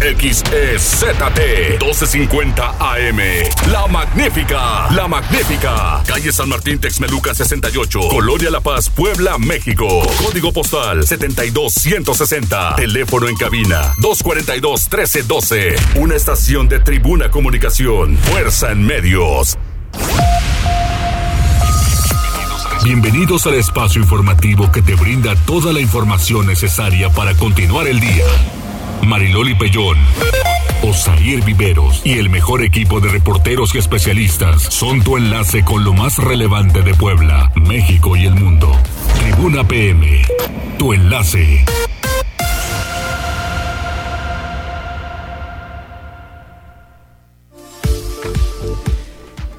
XEZT 1250 AM. La Magnífica, La Magnífica. Calle San Martín Texmeluca 68. Colonia La Paz, Puebla, México. Código postal 72160. Teléfono en cabina 242 1312. Una estación de Tribuna Comunicación. Fuerza en medios. Bienvenidos al espacio informativo que te brinda toda la información necesaria para continuar el día. Mariloli Pellón, Osair Viveros y el mejor equipo de reporteros y especialistas son tu enlace con lo más relevante de Puebla, México y el mundo. Tribuna PM, tu enlace.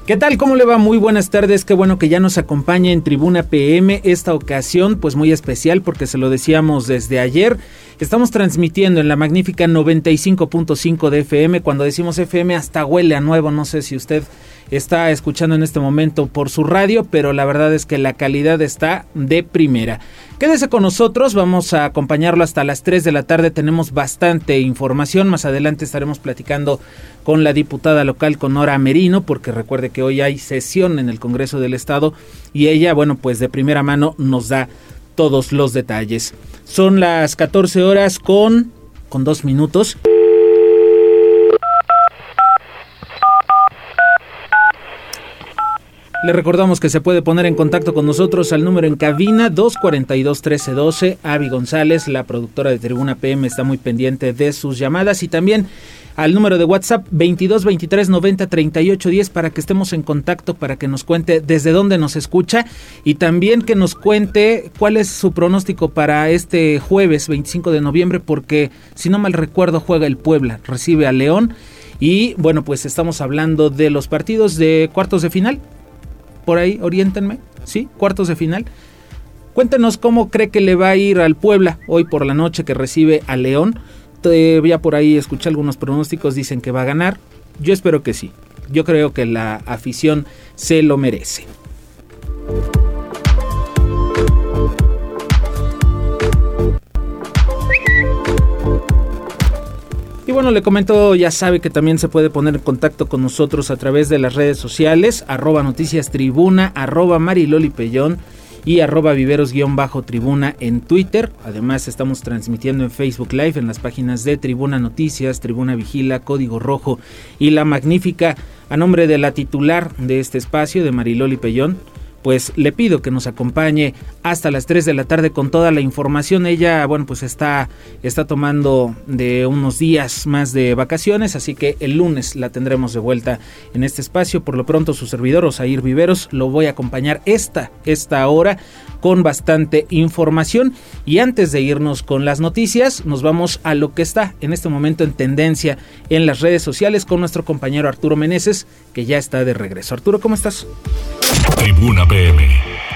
¿Qué tal? ¿Cómo le va? Muy buenas tardes. Qué bueno que ya nos acompaña en Tribuna PM. Esta ocasión, pues muy especial porque se lo decíamos desde ayer. Estamos transmitiendo en la magnífica 95.5 de FM. Cuando decimos FM hasta huele a nuevo. No sé si usted está escuchando en este momento por su radio, pero la verdad es que la calidad está de primera. Quédese con nosotros, vamos a acompañarlo hasta las 3 de la tarde, tenemos bastante información, más adelante estaremos platicando con la diputada local, con Nora Merino, porque recuerde que hoy hay sesión en el Congreso del Estado y ella, bueno, pues de primera mano nos da todos los detalles. Son las 14 horas con, con dos minutos. Le recordamos que se puede poner en contacto con nosotros al número en cabina 242-1312. Avi González, la productora de Tribuna PM, está muy pendiente de sus llamadas. Y también al número de WhatsApp 22 23 90 38 10 para que estemos en contacto, para que nos cuente desde dónde nos escucha. Y también que nos cuente cuál es su pronóstico para este jueves 25 de noviembre, porque si no mal recuerdo juega el Puebla, recibe a León. Y bueno, pues estamos hablando de los partidos de cuartos de final por ahí, oriéntenme, ¿sí? Cuartos de final. Cuéntenos cómo cree que le va a ir al Puebla hoy por la noche que recibe a León. Ya por ahí escuché algunos pronósticos, dicen que va a ganar. Yo espero que sí. Yo creo que la afición se lo merece. Bueno, le comento, ya sabe que también se puede poner en contacto con nosotros a través de las redes sociales, arroba noticias tribuna, arroba marilolipellón y arroba viveros-tribuna en Twitter. Además estamos transmitiendo en Facebook Live en las páginas de Tribuna Noticias, Tribuna Vigila, Código Rojo y La Magnífica. A nombre de la titular de este espacio, de Mariloli Pellón, pues le pido que nos acompañe hasta las 3 de la tarde con toda la información. Ella, bueno, pues está, está tomando de unos días más de vacaciones, así que el lunes la tendremos de vuelta en este espacio. Por lo pronto, su servidor, Osair Viveros, lo voy a acompañar esta, esta hora con bastante información. Y antes de irnos con las noticias, nos vamos a lo que está en este momento en tendencia en las redes sociales con nuestro compañero Arturo Meneses, que ya está de regreso. Arturo, ¿cómo estás? Tribuna PM.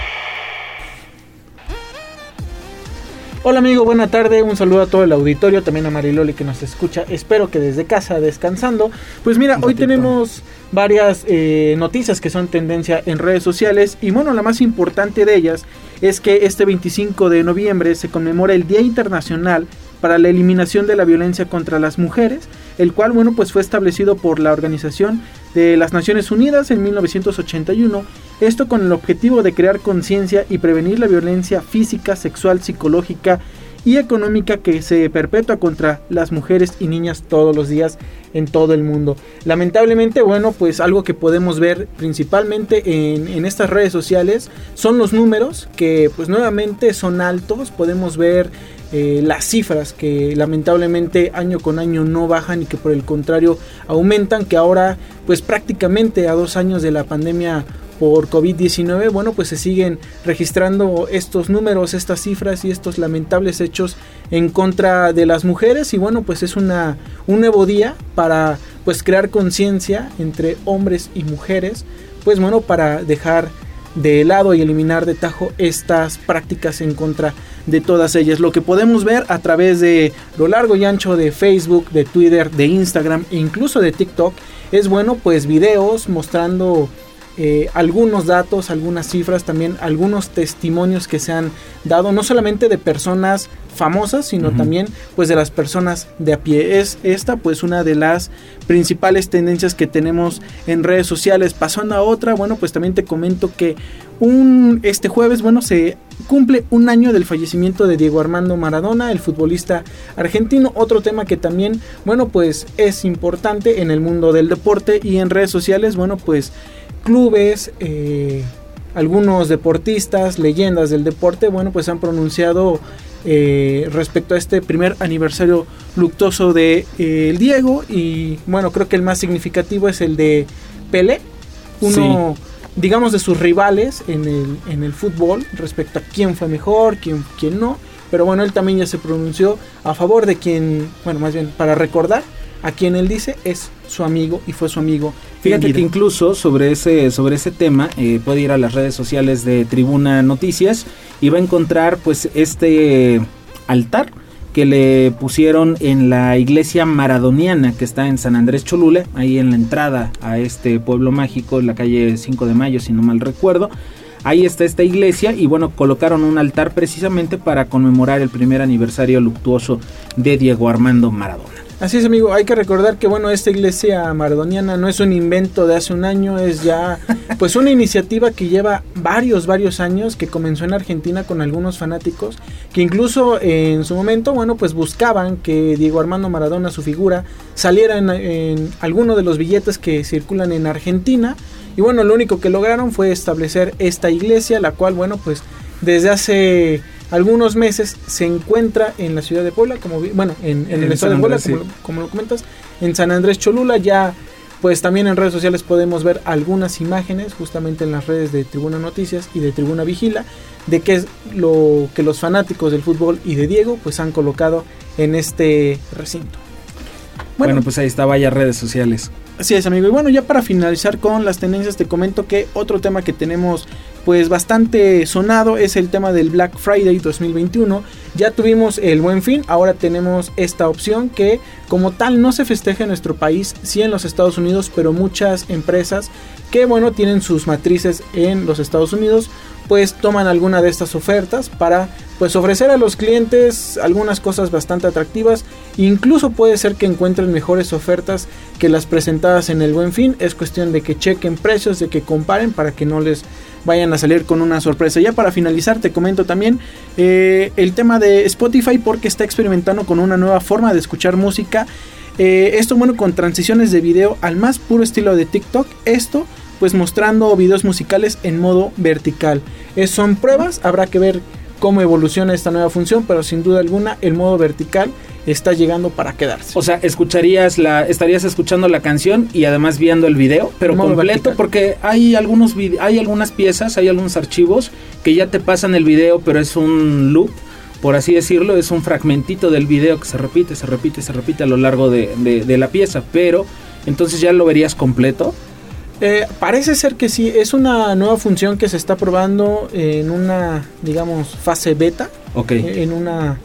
Hola amigo, buena tarde, un saludo a todo el auditorio, también a Mariloli que nos escucha, espero que desde casa descansando. Pues mira, hoy tenemos varias eh, noticias que son tendencia en redes sociales. Y bueno, la más importante de ellas es que este 25 de noviembre se conmemora el Día Internacional para la Eliminación de la Violencia contra las Mujeres, el cual bueno, pues fue establecido por la Organización de las Naciones Unidas en 1981, esto con el objetivo de crear conciencia y prevenir la violencia física, sexual, psicológica y económica que se perpetúa contra las mujeres y niñas todos los días en todo el mundo. Lamentablemente, bueno, pues algo que podemos ver principalmente en, en, estas redes sociales son los números que pues nuevamente son altos, podemos ver eh, las cifras que lamentablemente año con año no bajan y que por el contrario aumentan, que ahora pues prácticamente a dos años de la pandemia por COVID-19, bueno, pues se siguen registrando estos números, estas cifras y estos lamentables hechos en contra de las mujeres. Y bueno, pues es una, un nuevo día para pues crear conciencia entre hombres y mujeres, pues bueno, para dejar de lado y eliminar de tajo estas prácticas en contra de todas ellas. Lo que podemos ver a través de lo largo y ancho de Facebook, de Twitter, de Instagram e incluso de TikTok es bueno pues videos mostrando eh, algunos datos, algunas cifras, también algunos testimonios que se han dado, no solamente de personas famosas, sino también pues de las personas de a pie. Es esta pues una de las principales tendencias que tenemos en redes sociales. Pasando a otra, bueno, pues también te comento que un, este jueves, bueno, se cumple un año del fallecimiento de Diego Armando Maradona, el futbolista argentino. Otro tema que también, bueno, pues es importante en el mundo del deporte y en redes sociales, bueno, pues clubes, eh, algunos deportistas, leyendas del deporte, bueno, pues han pronunciado eh, respecto a este primer aniversario luctuoso de eh, el Diego y bueno, creo que el más significativo es el de Pelé, uno digamos de sus rivales en el, en el fútbol respecto a quién fue mejor, quién, quién no, pero bueno, él también ya se pronunció a favor de quien, bueno, más bien para recordar a quien él dice es su amigo y fue su amigo. Fíjate que incluso sobre ese, sobre ese tema eh, puede ir a las redes sociales de Tribuna Noticias y va a encontrar pues este altar que le pusieron en la iglesia maradoniana que está en San Andrés Cholula, ahí en la entrada a este pueblo mágico, en la calle 5 de Mayo, si no mal recuerdo. Ahí está esta iglesia y bueno, colocaron un altar precisamente para conmemorar el primer aniversario luctuoso de Diego Armando Maradona. Así es, amigo. Hay que recordar que, bueno, esta iglesia maradoniana no es un invento de hace un año, es ya, pues, una iniciativa que lleva varios, varios años, que comenzó en Argentina con algunos fanáticos, que incluso en su momento, bueno, pues buscaban que Diego Armando Maradona, su figura, saliera en, en alguno de los billetes que circulan en Argentina. Y bueno, lo único que lograron fue establecer esta iglesia, la cual, bueno, pues, desde hace algunos meses se encuentra en la ciudad de Puebla, como bueno, en, el estado de Puebla, como, lo comentas, en San Andrés Cholula ya pues también en redes sociales podemos ver algunas imágenes justamente en las redes de Tribuna Noticias y de Tribuna Vigila de qué es lo que los fanáticos del fútbol y de Diego pues han colocado en este recinto. Bueno, pues ahí está, vaya redes sociales. Así es, amigo. Y bueno, ya para finalizar con las tendencias, te comento que otro tema que tenemos pues bastante sonado es el tema del Black Friday 2021. Ya tuvimos el buen fin, ahora tenemos esta opción que como tal no se festeja en nuestro país, sí en los Estados Unidos, pero muchas empresas que bueno tienen sus matrices en los Estados Unidos pues toman alguna de estas ofertas para pues ofrecer a los clientes algunas cosas bastante atractivas incluso puede ser que encuentren mejores ofertas que las presentadas en el buen fin es cuestión de que chequen precios de que comparen para que no les vayan a salir con una sorpresa. Ya para finalizar te comento también eh, el tema de Spotify porque está experimentando con una nueva forma de escuchar música. Eh, esto bueno con transiciones de video al más puro estilo de TikTok. Esto pues mostrando videos musicales en modo vertical. son pruebas, habrá que ver cómo evoluciona esta nueva función, pero sin duda alguna el modo vertical está llegando para quedarse. O sea, escucharías la, estarías escuchando la canción y además viendo el video, pero completo, porque hay algunos hay algunas piezas, hay algunos archivos que ya te pasan el video, pero es un loop, por así decirlo, es un fragmentito del video que se repite, se repite, se repite a lo largo de, de, la pieza, pero entonces ya lo verías completo. Eh, parece ser que sí, es una nueva función que se está probando en una, digamos, fase beta. Ok. En una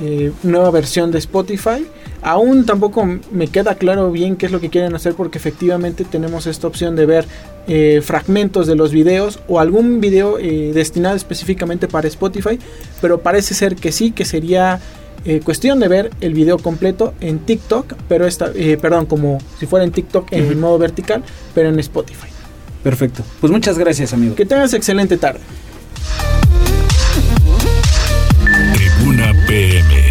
eh, nueva versión de Spotify. Aún tampoco me queda claro bien qué es lo que quieren hacer porque efectivamente tenemos esta opción de ver eh, fragmentos de los videos o algún video eh, destinado específicamente para Spotify, pero parece ser que sí, que sería cuestión de ver el video completo en TikTok, pero esta, perdón, como si fuera en TikTok en modo vertical, pero en Spotify. Perfecto. Pues muchas gracias, amigo. Que tengas excelente tarde. Tribuna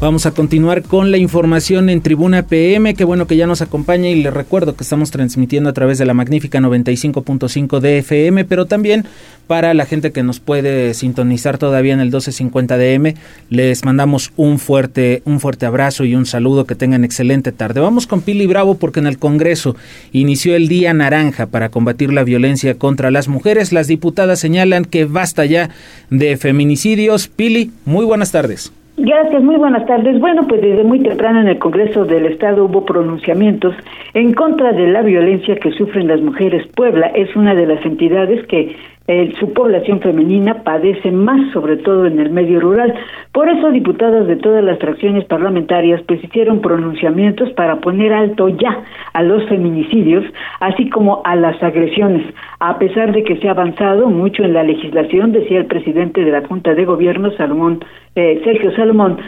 Vamos a continuar con la información en Tribuna PM. Qué bueno que ya nos acompaña y les recuerdo que estamos transmitiendo a través de la magnífica 95.5 de FM, pero también para la gente que nos puede sintonizar todavía en el 1250 DM, les mandamos un fuerte, un fuerte abrazo y un saludo. Que tengan excelente tarde. Vamos con Pili Bravo porque en el Congreso inició el Día Naranja para combatir la violencia contra las mujeres. Las diputadas señalan que basta ya de feminicidios. Pili, muy buenas tardes. Gracias, muy buenas tardes. Bueno, pues desde muy temprano en el Congreso del Estado hubo pronunciamientos en contra de la violencia que sufren las mujeres. Puebla es una de las entidades que eh, su población femenina padece más, sobre todo en el medio rural. Por eso, diputadas de todas las fracciones parlamentarias pues hicieron pronunciamientos para poner alto ya a los feminicidios, así como a las agresiones. A pesar de que se ha avanzado mucho en la legislación, decía el presidente de la Junta de Gobierno, Salomón, eh, Sergio Salomón,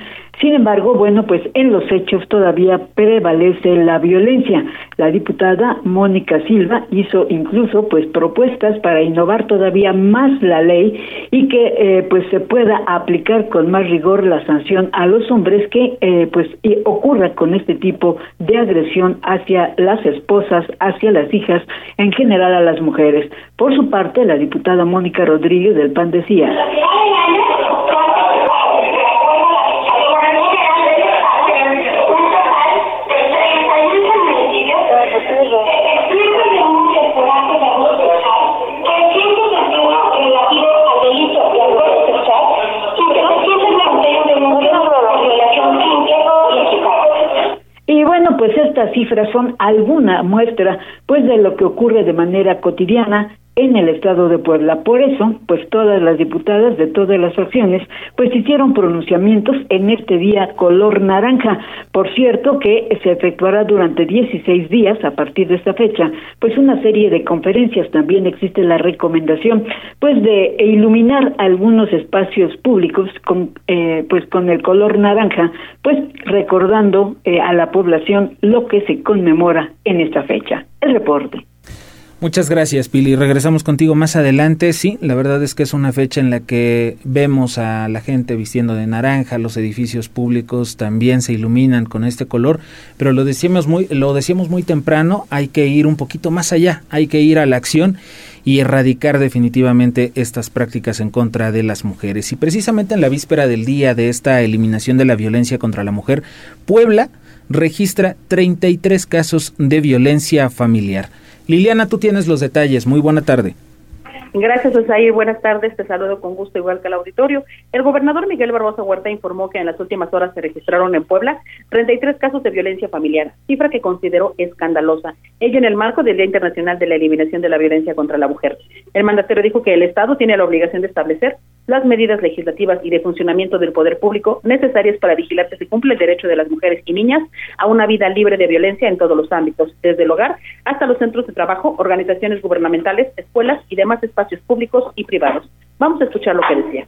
sin embargo, bueno, pues en los hechos todavía prevalece la violencia. La diputada Mónica Silva hizo incluso pues propuestas para innovar todavía más la ley y que eh, pues se pueda aplicar con más rigor la sanción a los hombres que eh, pues ocurra con este tipo de agresión hacia las esposas, hacia las hijas, en general a las mujeres. Por su parte, la diputada Mónica Rodríguez del PAN decía pues estas cifras son alguna muestra pues de lo que ocurre de manera cotidiana en el estado de Puebla. Por eso, pues todas las diputadas de todas las fracciones, pues hicieron pronunciamientos en este día color naranja. Por cierto, que se efectuará durante 16 días a partir de esta fecha, pues una serie de conferencias. También existe la recomendación, pues de iluminar algunos espacios públicos con, eh, pues con el color naranja, pues recordando eh, a la población lo que se conmemora en esta fecha. El reporte. Muchas gracias, Pili. Regresamos contigo más adelante. Sí, la verdad es que es una fecha en la que vemos a la gente vistiendo de naranja, los edificios públicos también se iluminan con este color, pero lo decíamos muy, lo decíamos muy temprano, hay que ir un poquito más allá, hay que ir a la acción y erradicar definitivamente estas prácticas en contra de las mujeres. Y precisamente en la víspera del día de esta eliminación de la violencia contra la mujer, Puebla registra 33 casos de violencia familiar. Liliana, tú tienes los detalles. Muy buena tarde. Gracias, Osair. Buenas tardes. Te saludo con gusto, igual que al auditorio. El gobernador Miguel Barbosa Huerta informó que en las últimas horas se registraron en Puebla 33 casos de violencia familiar, cifra que consideró escandalosa, ello en el marco del Día Internacional de la Eliminación de la Violencia contra la Mujer. El mandatario dijo que el Estado tiene la obligación de establecer las medidas legislativas y de funcionamiento del poder público necesarias para vigilar que se cumple el derecho de las mujeres y niñas a una vida libre de violencia en todos los ámbitos, desde el hogar hasta los centros de trabajo, organizaciones gubernamentales, escuelas y demás espacios públicos y privados. Vamos a escuchar lo que decía.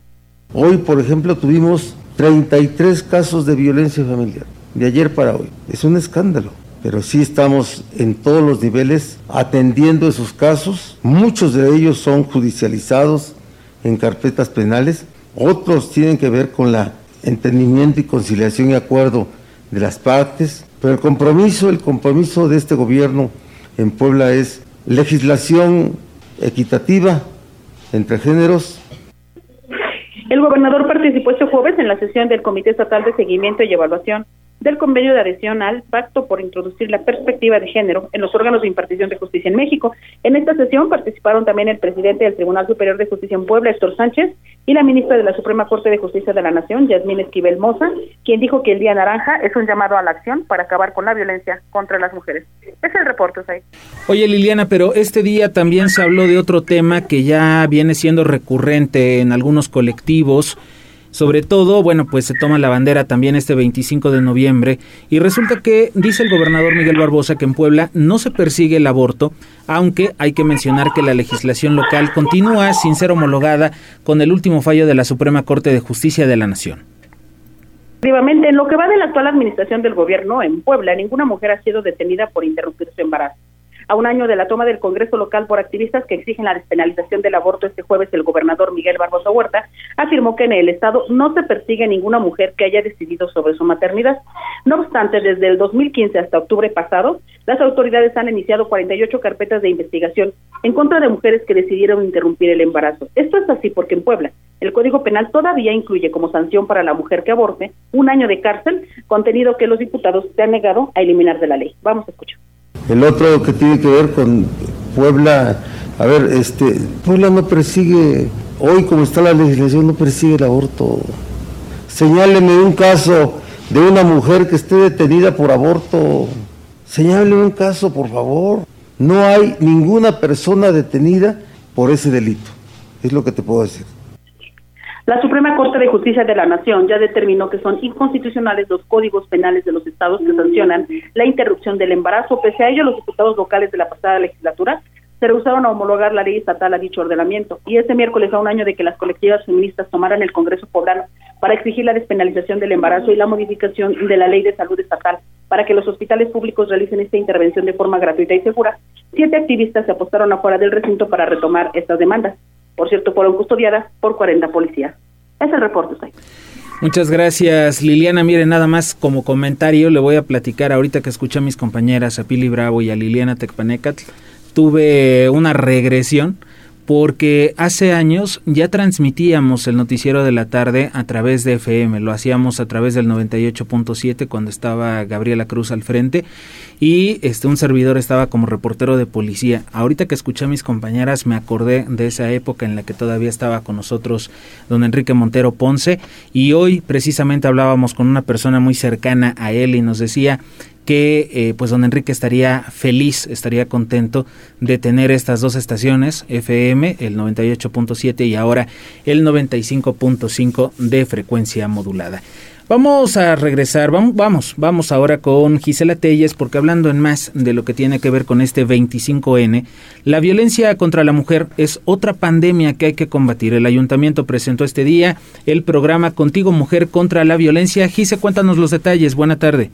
Hoy, por ejemplo, tuvimos 33 casos de violencia familiar, de ayer para hoy. Es un escándalo pero sí estamos en todos los niveles atendiendo esos casos. Muchos de ellos son judicializados, en carpetas penales, otros tienen que ver con la entendimiento y conciliación y acuerdo de las partes, pero el compromiso, el compromiso de este gobierno en Puebla es legislación equitativa entre géneros. El gobernador participó este jueves en la sesión del Comité Estatal de Seguimiento y Evaluación del convenio de adhesión al Pacto por introducir la perspectiva de género en los órganos de impartición de justicia en México. En esta sesión participaron también el presidente del Tribunal Superior de Justicia en Puebla, Héctor Sánchez, y la ministra de la Suprema Corte de Justicia de la Nación, Yasmín Esquivel Moza, quien dijo que el Día Naranja es un llamado a la acción para acabar con la violencia contra las mujeres. Es el reporte, ahí. Oye, Liliana, pero este día también se habló de otro tema que ya viene siendo recurrente en algunos colectivos sobre todo, bueno, pues se toma la bandera también este 25 de noviembre y resulta que dice el gobernador Miguel Barbosa que en Puebla no se persigue el aborto, aunque hay que mencionar que la legislación local continúa sin ser homologada con el último fallo de la Suprema Corte de Justicia de la Nación. Efectivamente, en lo que va de la actual administración del gobierno en Puebla, ninguna mujer ha sido detenida por interrumpir su embarazo. A un año de la toma del Congreso local por activistas que exigen la despenalización del aborto este jueves, el gobernador Miguel Barbosa Huerta afirmó que en el Estado no se persigue ninguna mujer que haya decidido sobre su maternidad. No obstante, desde el 2015 hasta octubre pasado, las autoridades han iniciado 48 carpetas de investigación en contra de mujeres que decidieron interrumpir el embarazo. Esto es así porque en Puebla el Código Penal todavía incluye como sanción para la mujer que aborte un año de cárcel, contenido que los diputados se han negado a eliminar de la ley. Vamos a escuchar. El otro que tiene que ver con Puebla, a ver, este, Puebla no persigue, hoy como está la legislación, no persigue el aborto. Señáleme un caso de una mujer que esté detenida por aborto. Señáleme un caso, por favor. No hay ninguna persona detenida por ese delito. Es lo que te puedo decir. La Suprema Corte de Justicia de la Nación ya determinó que son inconstitucionales los códigos penales de los estados que sancionan la interrupción del embarazo. Pese a ello, los diputados locales de la pasada legislatura se rehusaron a homologar la ley estatal a dicho ordenamiento. Y este miércoles, a un año de que las colectivas feministas tomaran el Congreso poblano para exigir la despenalización del embarazo y la modificación de la ley de salud estatal para que los hospitales públicos realicen esta intervención de forma gratuita y segura, siete activistas se apostaron afuera del recinto para retomar estas demandas. Por cierto, fueron custodiadas por 40 policías. Es el reporte, usted. Muchas gracias, Liliana. Mire, nada más como comentario, le voy a platicar ahorita que escuché a mis compañeras, a Pili Bravo y a Liliana Tecpanecatl, tuve una regresión porque hace años ya transmitíamos el noticiero de la tarde a través de FM, lo hacíamos a través del 98.7 cuando estaba Gabriela Cruz al frente y este un servidor estaba como reportero de policía. Ahorita que escuché a mis compañeras me acordé de esa época en la que todavía estaba con nosotros don Enrique Montero Ponce y hoy precisamente hablábamos con una persona muy cercana a él y nos decía que eh, pues don Enrique estaría feliz, estaría contento de tener estas dos estaciones, FM, el 98.7 y ahora el 95.5 de frecuencia modulada. Vamos a regresar, vamos, vamos, vamos ahora con Gisela Telles, porque hablando en más de lo que tiene que ver con este 25N, la violencia contra la mujer es otra pandemia que hay que combatir. El ayuntamiento presentó este día el programa Contigo Mujer contra la Violencia. Gise, cuéntanos los detalles. Buena tarde.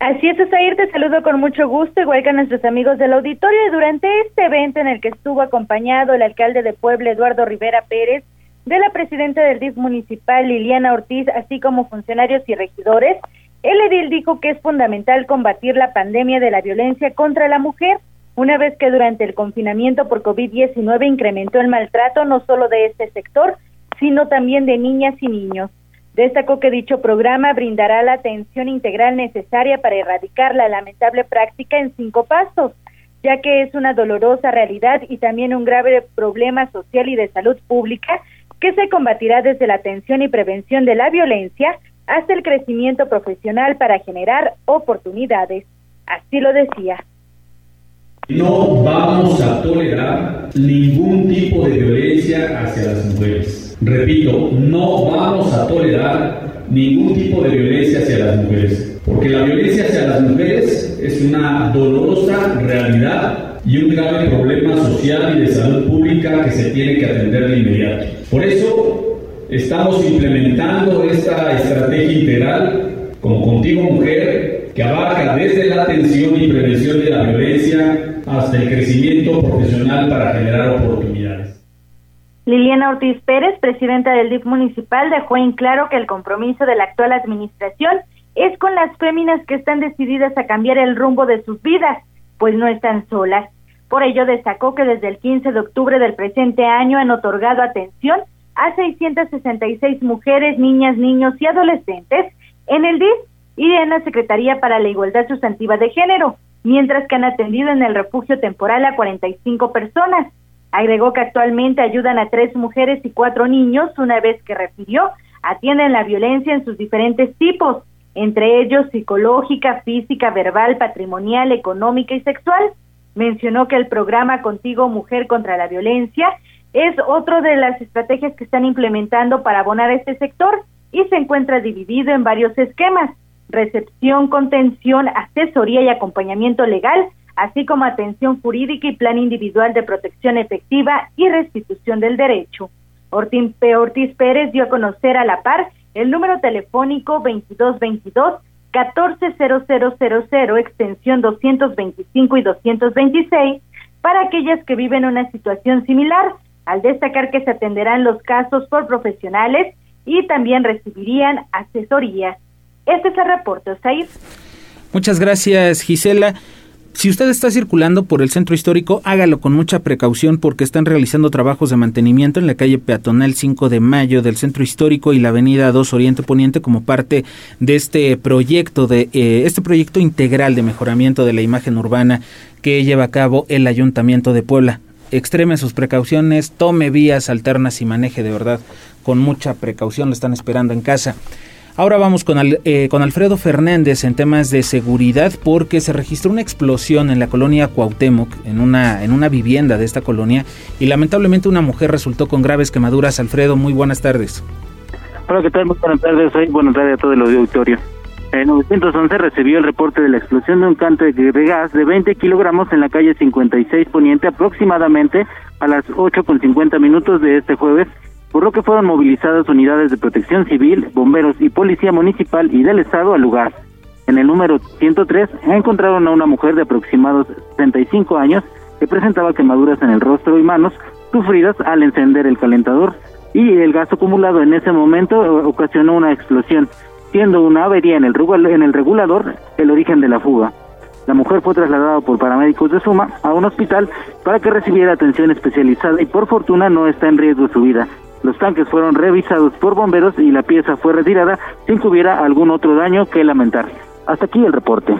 Así es, Osair, te saludo con mucho gusto, igual que a nuestros amigos del auditorio. Y durante este evento en el que estuvo acompañado el alcalde de Puebla, Eduardo Rivera Pérez, de la presidenta del DIF municipal, Liliana Ortiz, así como funcionarios y regidores, el edil dijo que es fundamental combatir la pandemia de la violencia contra la mujer, una vez que durante el confinamiento por COVID-19 incrementó el maltrato no solo de este sector, sino también de niñas y niños. Destacó que dicho programa brindará la atención integral necesaria para erradicar la lamentable práctica en cinco pasos, ya que es una dolorosa realidad y también un grave problema social y de salud pública que se combatirá desde la atención y prevención de la violencia hasta el crecimiento profesional para generar oportunidades. Así lo decía. No vamos a tolerar ningún tipo de violencia hacia las mujeres Repito, no vamos a tolerar ningún tipo de violencia hacia las mujeres, porque la violencia hacia las mujeres es una dolorosa realidad y un grave problema social y de salud pública que se tiene que atender de inmediato. Por eso estamos implementando esta estrategia integral como Contigo Mujer, que abarca desde la atención y prevención de la violencia hasta el crecimiento profesional para generar oportunidades. Liliana Ortiz Pérez, presidenta del DIF municipal, dejó en claro que el compromiso de la actual administración es con las féminas que están decididas a cambiar el rumbo de sus vidas, pues no están solas. Por ello destacó que desde el 15 de octubre del presente año han otorgado atención a 666 mujeres, niñas, niños y adolescentes en el DIF y en la Secretaría para la Igualdad Sustantiva de Género, mientras que han atendido en el refugio temporal a 45 personas. Agregó que actualmente ayudan a tres mujeres y cuatro niños, una vez que refirió, atienden la violencia en sus diferentes tipos, entre ellos psicológica, física, verbal, patrimonial, económica y sexual. Mencionó que el programa Contigo Mujer contra la Violencia es otro de las estrategias que están implementando para abonar este sector y se encuentra dividido en varios esquemas, recepción, contención, asesoría y acompañamiento legal, así como atención jurídica y plan individual de protección efectiva y restitución del derecho. Ortiz Pérez dio a conocer a la par el número telefónico 2222 140000 extensión 225 y 226 para aquellas que viven una situación similar, al destacar que se atenderán los casos por profesionales y también recibirían asesoría. Este es el reporte, Osair. Muchas gracias, Gisela. Si usted está circulando por el centro histórico, hágalo con mucha precaución porque están realizando trabajos de mantenimiento en la calle peatonal 5 de Mayo del centro histórico y la avenida 2 Oriente Poniente como parte de este proyecto de eh, este proyecto integral de mejoramiento de la imagen urbana que lleva a cabo el Ayuntamiento de Puebla. Extreme sus precauciones, tome vías alternas y maneje de verdad con mucha precaución, lo están esperando en casa. Ahora vamos con, eh, con Alfredo Fernández en temas de seguridad porque se registró una explosión en la colonia Cuauhtémoc, en una, en una vivienda de esta colonia, y lamentablemente una mujer resultó con graves quemaduras. Alfredo, muy buenas tardes. Hola, ¿qué tal? Muy buenas tardes. Soy buenas tardes a todo el auditorio. En 911 recibió el reporte de la explosión de un canto de gas de 20 kilogramos en la calle 56 Poniente aproximadamente a las 8 con 50 minutos de este jueves, por lo que fueron movilizadas unidades de protección civil, bomberos y policía municipal y del estado al lugar. En el número 103 encontraron a una mujer de aproximados 65 años que presentaba quemaduras en el rostro y manos sufridas al encender el calentador y el gas acumulado en ese momento ocasionó una explosión siendo una avería en el, en el regulador el origen de la fuga. La mujer fue trasladada por paramédicos de Suma a un hospital para que recibiera atención especializada y por fortuna no está en riesgo su vida. Los tanques fueron revisados por bomberos y la pieza fue retirada sin que hubiera algún otro daño que lamentar. Hasta aquí el reporte.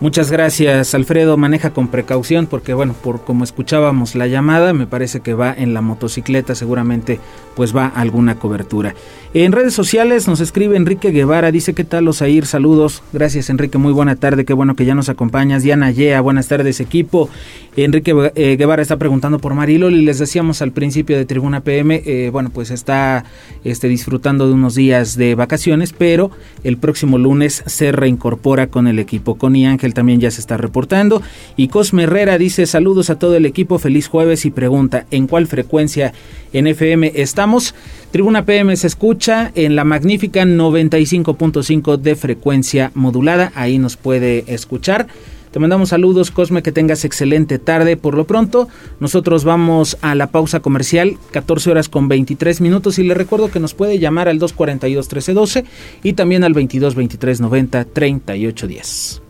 Muchas gracias, Alfredo. Maneja con precaución porque, bueno, por como escuchábamos la llamada, me parece que va en la motocicleta, seguramente pues va alguna cobertura. En redes sociales nos escribe Enrique Guevara, dice, ¿qué tal, Osair? Saludos. Gracias, Enrique. Muy buena tarde, qué bueno que ya nos acompañas. Diana Yea, buenas tardes, equipo. Enrique eh, Guevara está preguntando por Mariloli. Les decíamos al principio de Tribuna PM, eh, bueno, pues está este, disfrutando de unos días de vacaciones, pero el próximo lunes se reincorpora con el equipo. Con Ángel también ya se está reportando. Y Cosme Herrera dice saludos a todo el equipo, feliz jueves y pregunta en cuál frecuencia en FM estamos. Tribuna PM se escucha en la magnífica 95.5 de frecuencia modulada, ahí nos puede escuchar. Te mandamos saludos, Cosme, que tengas excelente tarde. Por lo pronto, nosotros vamos a la pausa comercial, 14 horas con 23 minutos. Y le recuerdo que nos puede llamar al 242-1312 y también al 22-23-90-3810.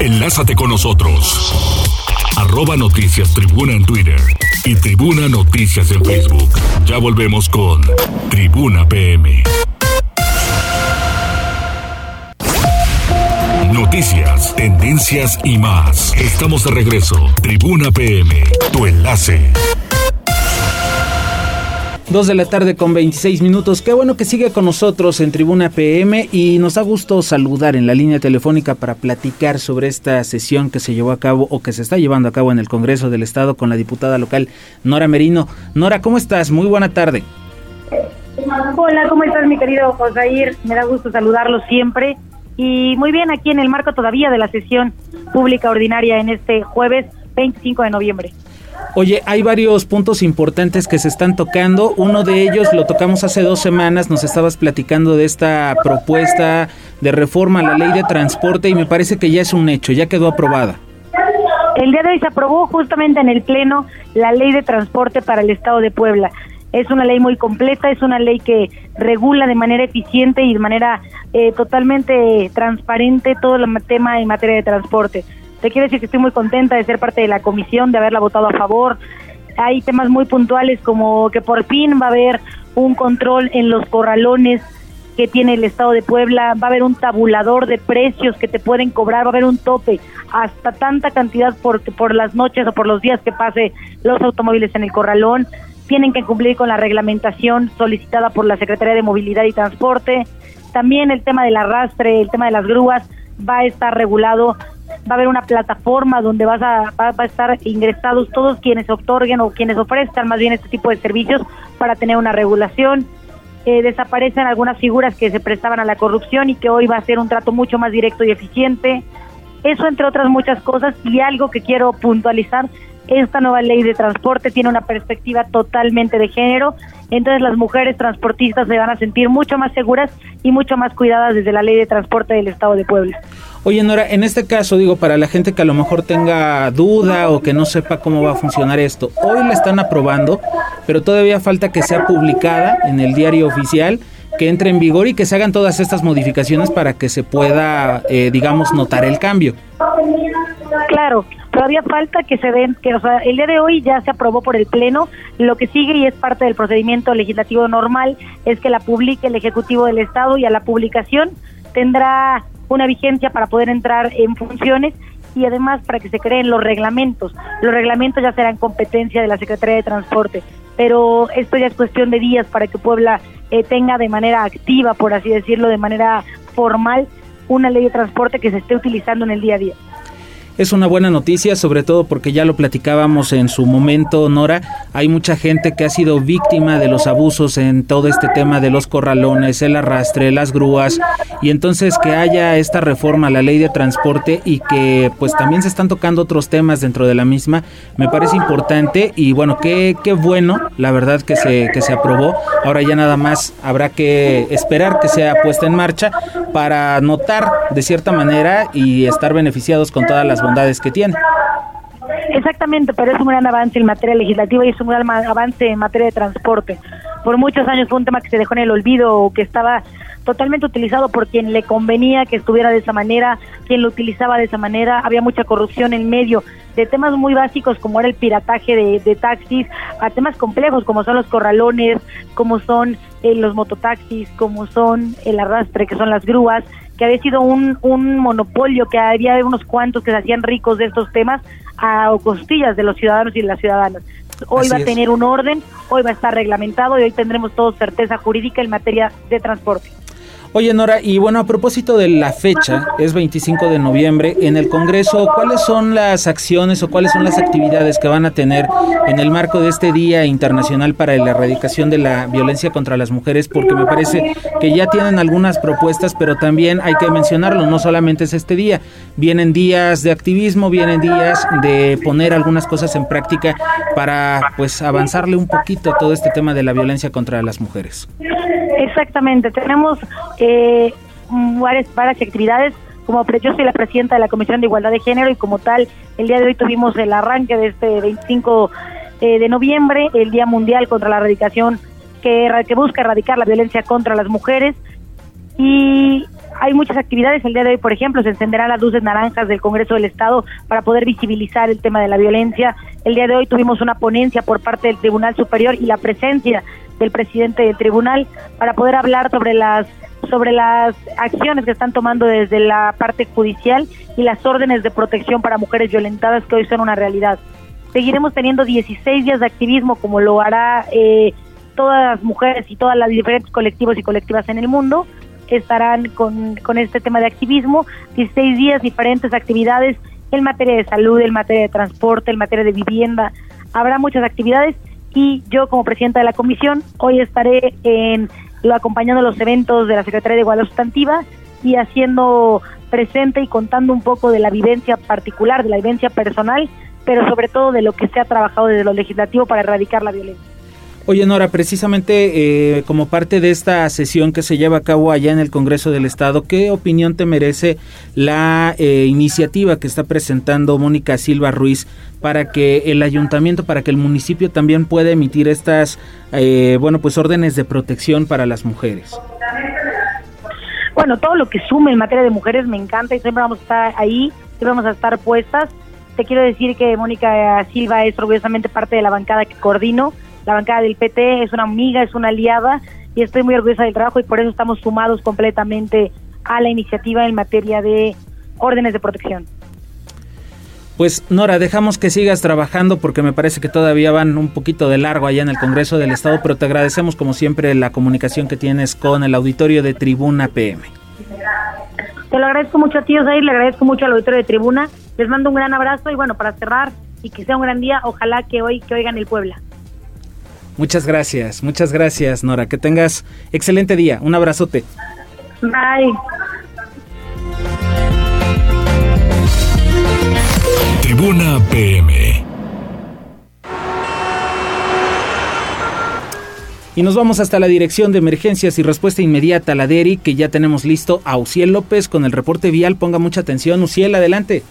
Enlázate con nosotros. Arroba Noticias Tribuna en Twitter y Tribuna Noticias en Facebook. Ya volvemos con Tribuna PM. Noticias, tendencias y más. Estamos de regreso. Tribuna PM, tu enlace. Dos de la tarde con 26 minutos. Qué bueno que sigue con nosotros en Tribuna PM y nos da gusto saludar en la línea telefónica para platicar sobre esta sesión que se llevó a cabo o que se está llevando a cabo en el Congreso del Estado con la diputada local Nora Merino. Nora, ¿cómo estás? Muy buena tarde. Hola, ¿cómo estás mi querido Josair? Me da gusto saludarlo siempre. Y muy bien, aquí en el marco todavía de la sesión pública ordinaria en este jueves 25 de noviembre. Oye, hay varios puntos importantes que se están tocando. Uno de ellos lo tocamos hace dos semanas. Nos estabas platicando de esta propuesta de reforma a la ley de transporte y me parece que ya es un hecho, ya quedó aprobada. El día de hoy se aprobó justamente en el Pleno la ley de transporte para el Estado de Puebla. Es una ley muy completa, es una ley que regula de manera eficiente y de manera eh, totalmente transparente todo el tema en materia de transporte. Te quiero decir que estoy muy contenta de ser parte de la comisión, de haberla votado a favor. Hay temas muy puntuales como que por fin va a haber un control en los corralones que tiene el Estado de Puebla, va a haber un tabulador de precios que te pueden cobrar, va a haber un tope. Hasta tanta cantidad por, por las noches o por los días que pase los automóviles en el corralón, tienen que cumplir con la reglamentación solicitada por la Secretaría de Movilidad y Transporte, también el tema del arrastre, el tema de las grúas va a estar regulado va a haber una plataforma donde vas a, va, a estar ingresados todos quienes otorguen o quienes ofrezcan más bien este tipo de servicios para tener una regulación. Eh, desaparecen algunas figuras que se prestaban a la corrupción y que hoy va a ser un trato mucho más directo y eficiente. Eso entre otras muchas cosas y algo que quiero puntualizar, esta nueva ley de transporte tiene una perspectiva totalmente de género, entonces las mujeres transportistas se van a sentir mucho más seguras y mucho más cuidadas desde la ley de transporte del Estado de Puebla. Oye, Nora, en este caso, digo, para la gente que a lo mejor tenga duda o que no sepa cómo va a funcionar esto, hoy la están aprobando, pero todavía falta que sea publicada en el diario oficial, que entre en vigor y que se hagan todas estas modificaciones para que se pueda, eh, digamos, notar el cambio. Claro, todavía falta que se den, que o sea, el día de hoy ya se aprobó por el Pleno, lo que sigue y es parte del procedimiento legislativo normal es que la publique el Ejecutivo del Estado y a la publicación tendrá una vigencia para poder entrar en funciones y además para que se creen los reglamentos. Los reglamentos ya serán competencia de la Secretaría de Transporte, pero esto ya es cuestión de días para que Puebla eh, tenga de manera activa, por así decirlo, de manera formal, una ley de transporte que se esté utilizando en el día a día. Es una buena noticia, sobre todo porque ya lo platicábamos en su momento, Nora. Hay mucha gente que ha sido víctima de los abusos en todo este tema de los corralones, el arrastre, las grúas, y entonces que haya esta reforma a la ley de transporte y que pues también se están tocando otros temas dentro de la misma, me parece importante y bueno, qué, qué bueno, la verdad que se, que se aprobó. Ahora ya nada más habrá que esperar que sea puesta en marcha para notar de cierta manera y estar beneficiados con todas las que tiene. Exactamente, pero es un gran avance en materia legislativa y es un gran avance en materia de transporte. Por muchos años fue un tema que se dejó en el olvido o que estaba totalmente utilizado por quien le convenía que estuviera de esa manera, quien lo utilizaba de esa manera. Había mucha corrupción en medio de temas muy básicos como era el pirataje de, taxis, a temas complejos como son los corralones, como son eh, los mototaxis, como son el arrastre, que son las grúas que había sido un, un monopolio, que había unos cuantos que se hacían ricos de estos temas a costillas de los ciudadanos y de las ciudadanas. Hoy va a tener un orden, hoy va a estar reglamentado y hoy tendremos todos certeza jurídica en materia de transporte. Oye, Nora, y bueno, a propósito de la fecha, es 25 de noviembre, en el Congreso, ¿cuáles son las acciones o cuáles son las actividades que van a tener en el marco de este Día Internacional para la Erradicación de la Violencia contra las Mujeres? Porque me parece que ya tienen algunas propuestas, pero también hay que mencionarlo, no solamente es este día, vienen días de activismo, vienen días de poner algunas cosas en práctica para pues avanzarle un poquito a todo este tema de la violencia contra las mujeres. Exactamente, tenemos eh, varias, varias actividades. Como yo soy la presidenta de la Comisión de Igualdad de Género y como tal, el día de hoy tuvimos el arranque de este 25 eh, de noviembre, el Día Mundial contra la Erradicación, que, que busca erradicar la violencia contra las mujeres. Y hay muchas actividades. El día de hoy, por ejemplo, se encenderán las luces naranjas del Congreso del Estado para poder visibilizar el tema de la violencia. El día de hoy tuvimos una ponencia por parte del Tribunal Superior y la presencia del presidente del tribunal para poder hablar sobre las sobre las acciones que están tomando desde la parte judicial y las órdenes de protección para mujeres violentadas que hoy son una realidad. Seguiremos teniendo 16 días de activismo como lo hará eh, todas las mujeres y todas las diferentes colectivos y colectivas en el mundo estarán con, con este tema de activismo, 16 días, diferentes actividades en materia de salud, en materia de transporte, en materia de vivienda. Habrá muchas actividades y yo como presidenta de la comisión hoy estaré en acompañando los eventos de la Secretaría de Igualdad Sustantiva y haciendo presente y contando un poco de la vivencia particular, de la vivencia personal, pero sobre todo de lo que se ha trabajado desde lo legislativo para erradicar la violencia. Oye, Nora, precisamente eh, como parte de esta sesión que se lleva a cabo allá en el Congreso del Estado, ¿qué opinión te merece la eh, iniciativa que está presentando Mónica Silva Ruiz para que el ayuntamiento, para que el municipio también pueda emitir estas, eh, bueno, pues órdenes de protección para las mujeres? Bueno, todo lo que sume en materia de mujeres me encanta y siempre vamos a estar ahí, siempre vamos a estar puestas. Te quiero decir que Mónica Silva es orgullosamente parte de la bancada que coordino la bancada del PT es una amiga, es una aliada y estoy muy orgullosa del trabajo y por eso estamos sumados completamente a la iniciativa en materia de órdenes de protección. Pues Nora, dejamos que sigas trabajando porque me parece que todavía van un poquito de largo allá en el Congreso del Estado, pero te agradecemos como siempre la comunicación que tienes con el auditorio de Tribuna PM. Te lo agradezco mucho a ti, Osair, le agradezco mucho al auditorio de Tribuna. Les mando un gran abrazo y bueno, para cerrar y que sea un gran día, ojalá que hoy que oigan el Puebla. Muchas gracias, muchas gracias, Nora. Que tengas excelente día. Un abrazote. Bye. Tribuna PM. Y nos vamos hasta la Dirección de Emergencias y Respuesta Inmediata, la DERI, que ya tenemos listo a Uciel López con el reporte vial. Ponga mucha atención, Uciel, adelante.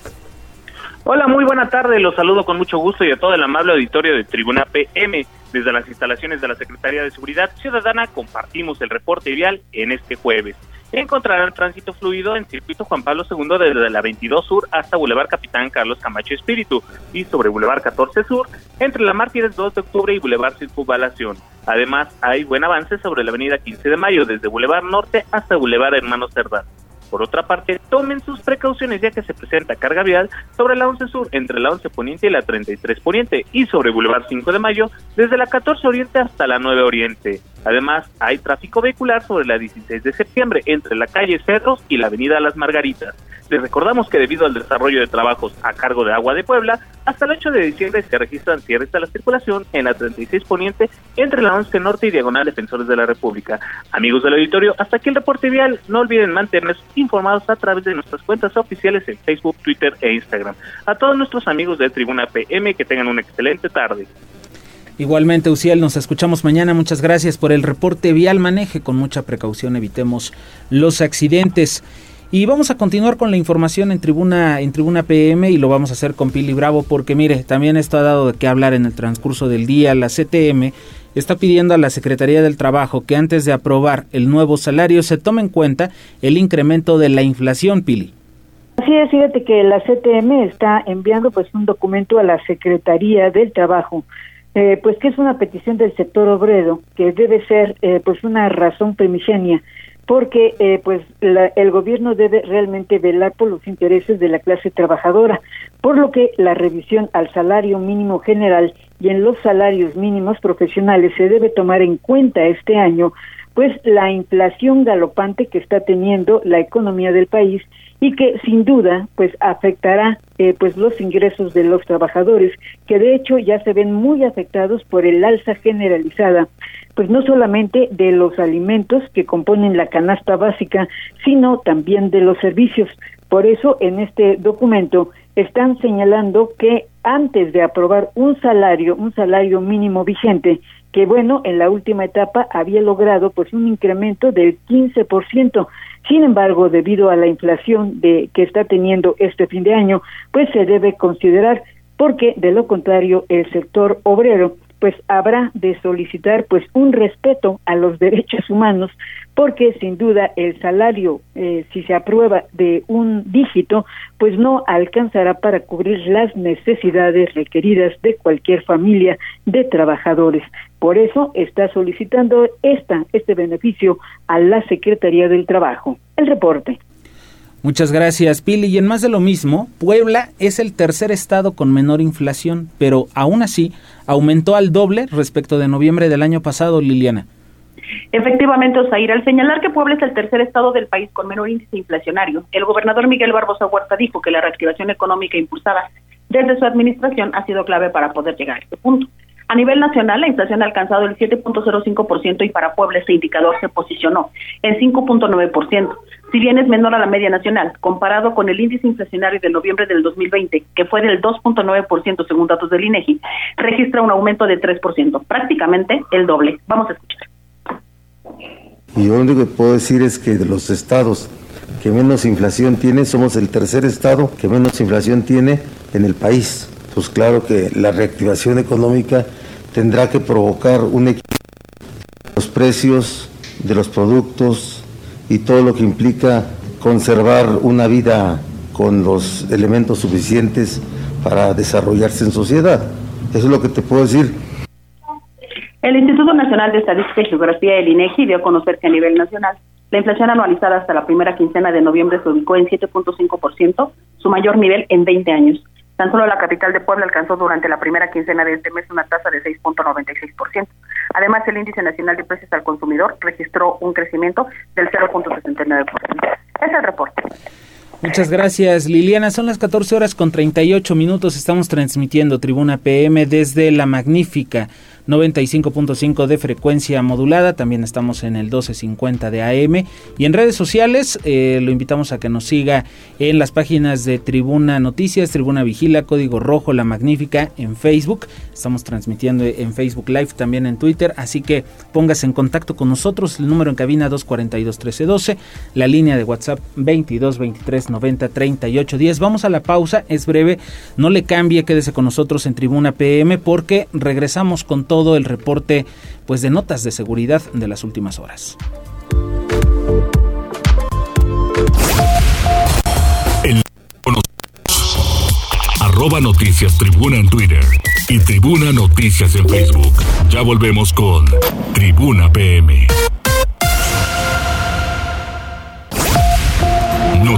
Hola, muy buena tarde. Los saludo con mucho gusto y a todo el amable auditorio de Tribuna PM. Desde las instalaciones de la Secretaría de Seguridad Ciudadana compartimos el reporte vial en este jueves. Encontrarán tránsito fluido en circuito Juan Pablo II desde la 22 Sur hasta Boulevard Capitán Carlos Camacho Espíritu y sobre Boulevard 14 Sur entre la Mártires 2 de Octubre y Boulevard Circunvalación. Además, hay buen avance sobre la avenida 15 de Mayo desde Boulevard Norte hasta Boulevard Hermanos Cerdán. Por otra parte, tomen sus precauciones ya que se presenta carga vial sobre la 11 Sur entre la 11 Poniente y la 33 Poniente y sobre Boulevard 5 de Mayo desde la 14 Oriente hasta la 9 Oriente. Además, hay tráfico vehicular sobre la 16 de septiembre entre la calle Cerros y la avenida Las Margaritas. Les recordamos que debido al desarrollo de trabajos a cargo de Agua de Puebla, hasta el 8 de diciembre se registran cierres a la circulación en la 36 Poniente entre la 11 Norte y Diagonal Defensores de la República. Amigos del auditorio, hasta aquí el reporte vial. No olviden mantenernos informados a través de nuestras cuentas oficiales en Facebook, Twitter e Instagram. A todos nuestros amigos de Tribuna PM que tengan una excelente tarde. Igualmente, Uciel, nos escuchamos mañana. Muchas gracias por el reporte vial. Maneje con mucha precaución, evitemos los accidentes. Y vamos a continuar con la información en Tribuna en Tribuna PM y lo vamos a hacer con Pili Bravo porque mire, también esto ha dado de qué hablar en el transcurso del día. La CTM está pidiendo a la Secretaría del Trabajo que antes de aprobar el nuevo salario se tome en cuenta el incremento de la inflación, Pili. Así es, fíjate que la CTM está enviando pues un documento a la Secretaría del Trabajo, eh, pues que es una petición del sector obrero que debe ser eh, pues una razón primigenia porque eh, pues el gobierno debe realmente velar por los intereses de la clase trabajadora, por lo que la revisión al salario mínimo general y en los salarios mínimos profesionales se debe tomar en cuenta este año, pues la inflación galopante que está teniendo la economía del país y que sin duda pues afectará eh, pues los ingresos de los trabajadores que de hecho ya se ven muy afectados por el alza generalizada pues no solamente de los alimentos que componen la canasta básica, sino también de los servicios. Por eso en este documento están señalando que antes de aprobar un salario, un salario mínimo vigente, que bueno, en la última etapa había logrado pues un incremento del 15%. Sin embargo, debido a la inflación de que está teniendo este fin de año, pues se debe considerar porque de lo contrario el sector obrero pues habrá de solicitar pues un respeto a los derechos humanos porque sin duda el salario eh, si se aprueba de un dígito pues no alcanzará para cubrir las necesidades requeridas de cualquier familia de trabajadores por eso está solicitando esta este beneficio a la Secretaría del Trabajo el reporte Muchas gracias, Pili. Y en más de lo mismo, Puebla es el tercer estado con menor inflación, pero aún así aumentó al doble respecto de noviembre del año pasado, Liliana. Efectivamente, Osair, al señalar que Puebla es el tercer estado del país con menor índice inflacionario, el gobernador Miguel Barbosa Huerta dijo que la reactivación económica impulsada desde su administración ha sido clave para poder llegar a este punto. A nivel nacional, la inflación ha alcanzado el 7.05% y para Puebla este indicador se posicionó en 5.9%. Si bien es menor a la media nacional, comparado con el índice inflacionario de noviembre del 2020, que fue del 2.9% según datos del INEGI, registra un aumento de 3%, prácticamente el doble. Vamos a escuchar. Y lo único que puedo decir es que de los estados que menos inflación tiene, somos el tercer estado que menos inflación tiene en el país. Pues claro que la reactivación económica tendrá que provocar un equilibrio de los precios de los productos y todo lo que implica conservar una vida con los elementos suficientes para desarrollarse en sociedad. Eso es lo que te puedo decir. El Instituto Nacional de Estadística y Geografía, el INEGI, dio a conocer que a nivel nacional la inflación anualizada hasta la primera quincena de noviembre se ubicó en 7.5%, su mayor nivel en 20 años. Tan solo la capital de Puebla alcanzó durante la primera quincena de este mes una tasa de 6.96%. Además, el índice nacional de precios al consumidor registró un crecimiento del 0.69%. Es el reporte. Muchas gracias, Liliana. Son las 14 horas con 38 minutos. Estamos transmitiendo Tribuna PM desde La Magnífica 95.5 de frecuencia modulada. También estamos en el 1250 de AM. Y en redes sociales eh, lo invitamos a que nos siga en las páginas de Tribuna Noticias, Tribuna Vigila, Código Rojo, La Magnífica en Facebook. Estamos transmitiendo en Facebook Live, también en Twitter. Así que póngase en contacto con nosotros. El número en cabina 242 1312. La línea de WhatsApp 22 23 90 38 10. Vamos a la pausa. Es breve. No le cambie. Quédese con nosotros en Tribuna PM porque regresamos con todo todo el reporte pues de notas de seguridad de las últimas horas. El arroba noticias tribuna en Twitter y tribuna noticias en Facebook. Ya volvemos con Tribuna PM.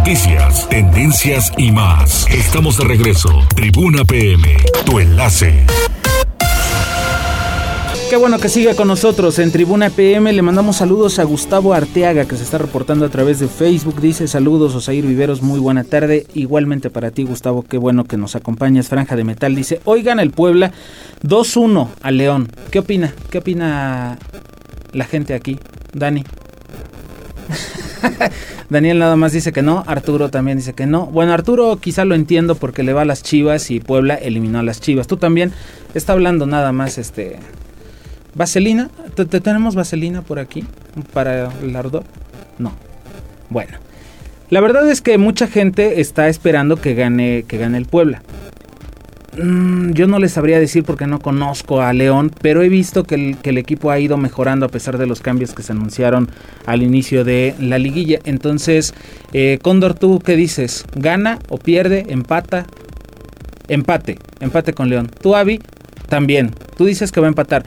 noticias, tendencias y más. Estamos de regreso. Tribuna PM, tu enlace. Qué bueno que siga con nosotros en Tribuna PM. Le mandamos saludos a Gustavo Arteaga que se está reportando a través de Facebook. Dice saludos Osair Viveros, muy buena tarde. Igualmente para ti Gustavo, qué bueno que nos acompañas. Franja de Metal dice, oigan el Puebla 2-1 a León. ¿Qué opina? ¿Qué opina la gente aquí? Dani. Daniel nada más dice que no, Arturo también dice que no. Bueno, Arturo quizá lo entiendo porque le va a las Chivas y Puebla eliminó a las Chivas. Tú también está hablando nada más este ¿Vaselina? ¿Te, tenemos vaselina por aquí? ¿Para el ardor? No. Bueno. La verdad es que mucha gente está esperando que gane, que gane el Puebla. Mm, yo no les sabría decir porque no conozco a León, pero he visto que el, equipo ha ido mejorando a pesar de los cambios que se anunciaron al inicio de la liguilla. Entonces, eh, Cóndor, ¿tú qué dices? ¿Gana o pierde? ¿Empata? Empate, empate con León. ¿Tú, Avi? También. Tú dices que va a empatar.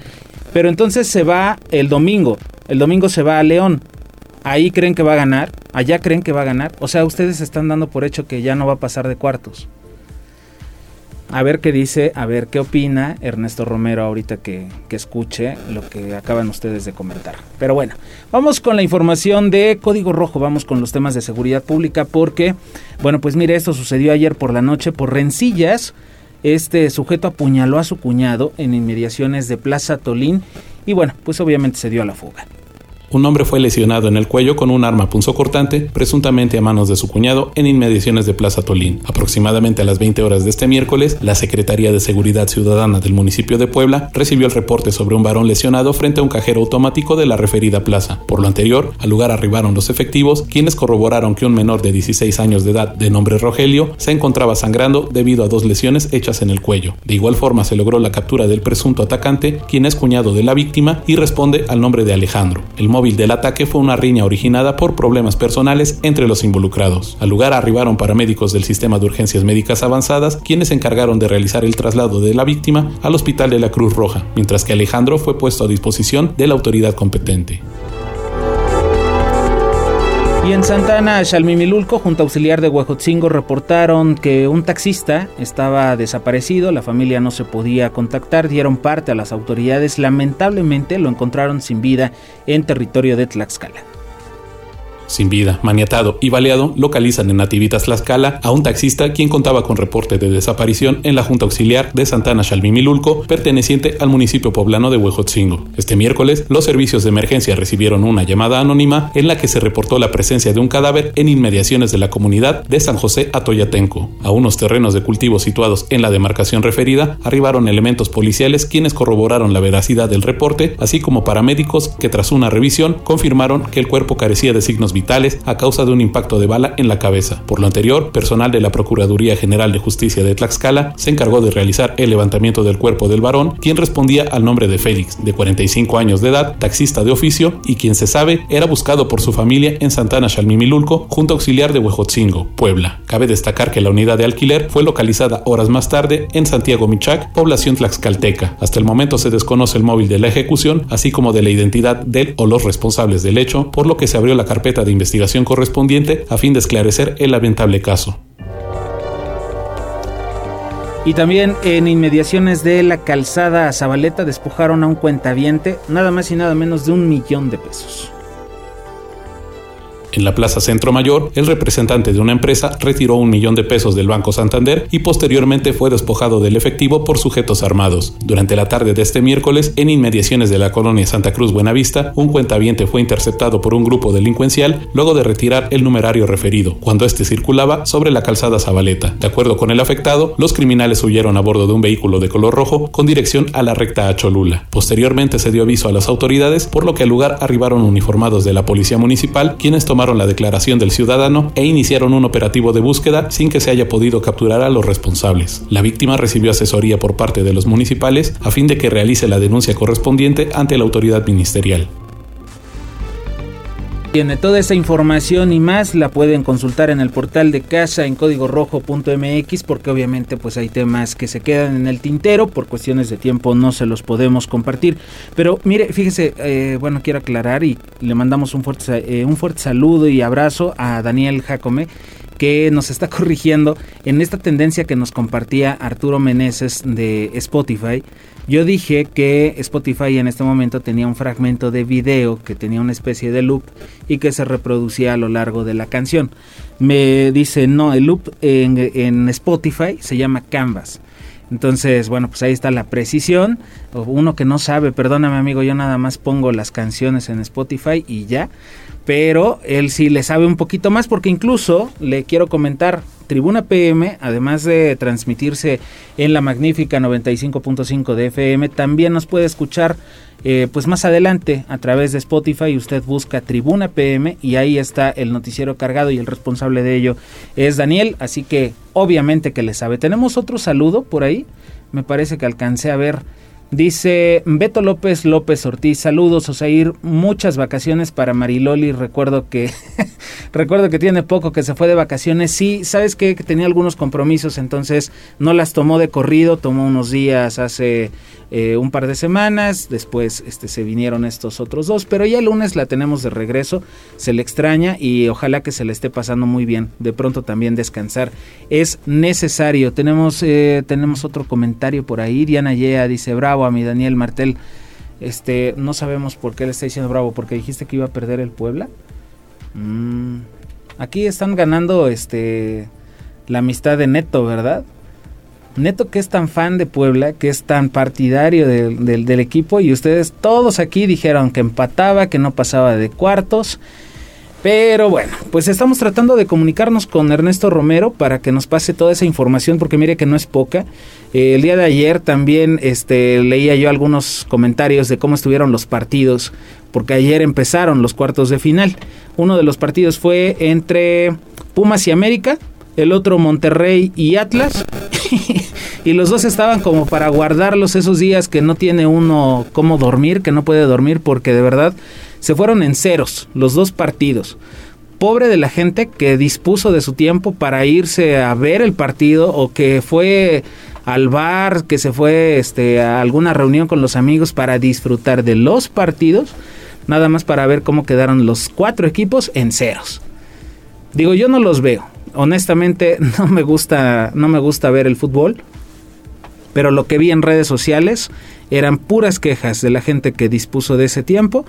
Pero entonces se va el domingo. El domingo se va a León. Ahí creen que va a ganar. Allá creen que va a ganar. O sea, ustedes están dando por hecho que ya no va a pasar de cuartos. A ver qué dice, a ver qué opina Ernesto Romero ahorita que, que, escuche lo que acaban ustedes de comentar. Pero bueno, vamos con la información de Código Rojo, vamos con los temas de seguridad pública porque, bueno, pues mire, esto sucedió ayer por la noche por rencillas este sujeto apuñaló a su cuñado en inmediaciones de Plaza Tolín y bueno, pues obviamente se dio a la fuga. Un hombre fue lesionado en el cuello con un arma punzocortante, presuntamente a manos de su cuñado, en inmediaciones de Plaza Tolín. Aproximadamente a las 20 horas de este miércoles, la Secretaría de Seguridad Ciudadana del municipio de Puebla recibió el reporte sobre un varón lesionado frente a un cajero automático de la referida plaza. Por lo anterior, al lugar arribaron los efectivos, quienes corroboraron que un menor de 16 años de edad, de nombre Rogelio, se encontraba sangrando debido a dos lesiones hechas en el cuello. De igual forma, se logró la captura del presunto atacante, quien es cuñado de la víctima y responde al nombre de Alejandro. El móvil del ataque fue una riña originada por problemas personales entre los involucrados. Al lugar arribaron paramédicos del sistema de urgencias médicas avanzadas, quienes se encargaron de realizar el traslado de la víctima al hospital de la Cruz Roja, mientras que Alejandro fue puesto a disposición de la autoridad competente. Y en Santana, Xalmimilulco, junto a auxiliar de Huejotzingo, reportaron que un taxista estaba desaparecido, la familia no se podía contactar, dieron parte a las autoridades, lamentablemente lo encontraron sin vida en territorio de Tlaxcala sin vida, maniatado y baleado, localizan en Nativitas Tlaxcala a un taxista quien contaba con reporte de desaparición en la Junta Auxiliar de Santana Xalmimilulco, perteneciente al municipio poblano de Huejotzingo. Este miércoles, los servicios de emergencia recibieron una llamada anónima en la que se reportó la presencia de un cadáver en inmediaciones de la comunidad de San José Atoyatenco. A unos terrenos de cultivo situados en la demarcación referida, arribaron elementos policiales quienes corroboraron la veracidad del reporte, así como paramédicos que tras una revisión confirmaron que el cuerpo carecía de signos vitales a causa de un impacto de bala en la cabeza. Por lo anterior, personal de la Procuraduría General de Justicia de Tlaxcala se encargó de realizar el levantamiento del cuerpo del varón, quien respondía al nombre de Félix, de 45 años de edad, taxista de oficio y quien se sabe era buscado por su familia en Santana Xalmimilulco, junto auxiliar de Huejotzingo, Puebla. Cabe destacar que la unidad de alquiler fue localizada horas más tarde en Santiago Michac, población tlaxcalteca. Hasta el momento se desconoce el móvil de la ejecución, así como de la identidad del o los responsables del hecho, por lo que se abrió la carpeta de investigación correspondiente a fin de esclarecer el lamentable caso. Y también en inmediaciones de la calzada Zabaleta despojaron a un cuentaviente nada más y nada menos de un millón de pesos. En la Plaza Centro Mayor, el representante de una empresa retiró un millón de pesos del Banco Santander y posteriormente fue despojado del efectivo por sujetos armados. Durante la tarde de este miércoles, en inmediaciones de la colonia Santa Cruz Buenavista, un cuentaviente fue interceptado por un grupo delincuencial luego de retirar el numerario referido, cuando este circulaba sobre la calzada Zabaleta. De acuerdo con el afectado, los criminales huyeron a bordo de un vehículo de color rojo con dirección a la recta a Cholula. Posteriormente se dio aviso a las autoridades, por lo que al lugar arribaron uniformados de la policía municipal, quienes tomaron la declaración del ciudadano e iniciaron un operativo de búsqueda sin que se haya podido capturar a los responsables. La víctima recibió asesoría por parte de los municipales a fin de que realice la denuncia correspondiente ante la autoridad ministerial. Tiene toda esa información y más la pueden consultar en el portal de casa en código rojo.mx porque obviamente pues hay temas que se quedan en el tintero por cuestiones de tiempo no se los podemos compartir. Pero mire fíjese eh, bueno quiero aclarar y le mandamos un fuerte eh, un fuerte saludo y abrazo a Daniel Jacome que nos está corrigiendo en esta tendencia que nos compartía Arturo Meneses de Spotify. Yo dije que Spotify en este momento tenía un fragmento de video que tenía una especie de loop y que se reproducía a lo largo de la canción. Me dice, no, el loop en, en Spotify se llama Canvas. Entonces, bueno, pues ahí está la precisión. Uno que no sabe, perdóname amigo, yo nada más pongo las canciones en Spotify y ya. Pero él sí le sabe un poquito más porque incluso le quiero comentar, Tribuna PM, además de transmitirse en la magnífica 95.5 de FM, también nos puede escuchar eh, pues más adelante a través de Spotify. Usted busca Tribuna PM y ahí está el noticiero cargado y el responsable de ello es Daniel. Así que obviamente que le sabe. Tenemos otro saludo por ahí. Me parece que alcancé a ver Dice Beto López López Ortiz, saludos Osair, muchas vacaciones para Mariloli, recuerdo que recuerdo que tiene poco que se fue de vacaciones, sí, sabes que tenía algunos compromisos, entonces no las tomó de corrido, tomó unos días hace eh, un par de semanas, después este, se vinieron estos otros dos, pero ya el lunes la tenemos de regreso, se le extraña y ojalá que se le esté pasando muy bien, de pronto también descansar es necesario. Tenemos, eh, tenemos otro comentario por ahí, Diana Yea dice, bravo a mi Daniel Martel, este, no sabemos por qué le está diciendo bravo, porque dijiste que iba a perder el Puebla. Mm, aquí están ganando este la amistad de Neto, ¿verdad? Neto que es tan fan de Puebla, que es tan partidario del, equipo y ustedes todos aquí dijeron que empataba, que no pasaba de cuartos. Pero bueno, pues estamos tratando de comunicarnos con Ernesto Romero para que nos pase toda esa información porque mire que no es poca. Eh, el día de ayer también este, leía yo algunos comentarios de cómo estuvieron los partidos porque ayer empezaron los cuartos de final. Uno de los partidos fue entre Pumas y América, el otro Monterrey y Atlas. y los dos estaban como para guardarlos esos días que no tiene uno cómo dormir, que no puede dormir, porque de verdad se fueron en ceros los dos partidos. Pobre de la gente que dispuso de su tiempo para irse a ver el partido o que fue al bar, que se fue este, a alguna reunión con los amigos para disfrutar de los partidos, nada más para ver cómo quedaron los cuatro equipos en ceros. Digo, yo no los veo, honestamente no me gusta, no me gusta ver el fútbol, pero lo que vi en redes sociales eran puras quejas de la gente que dispuso de ese tiempo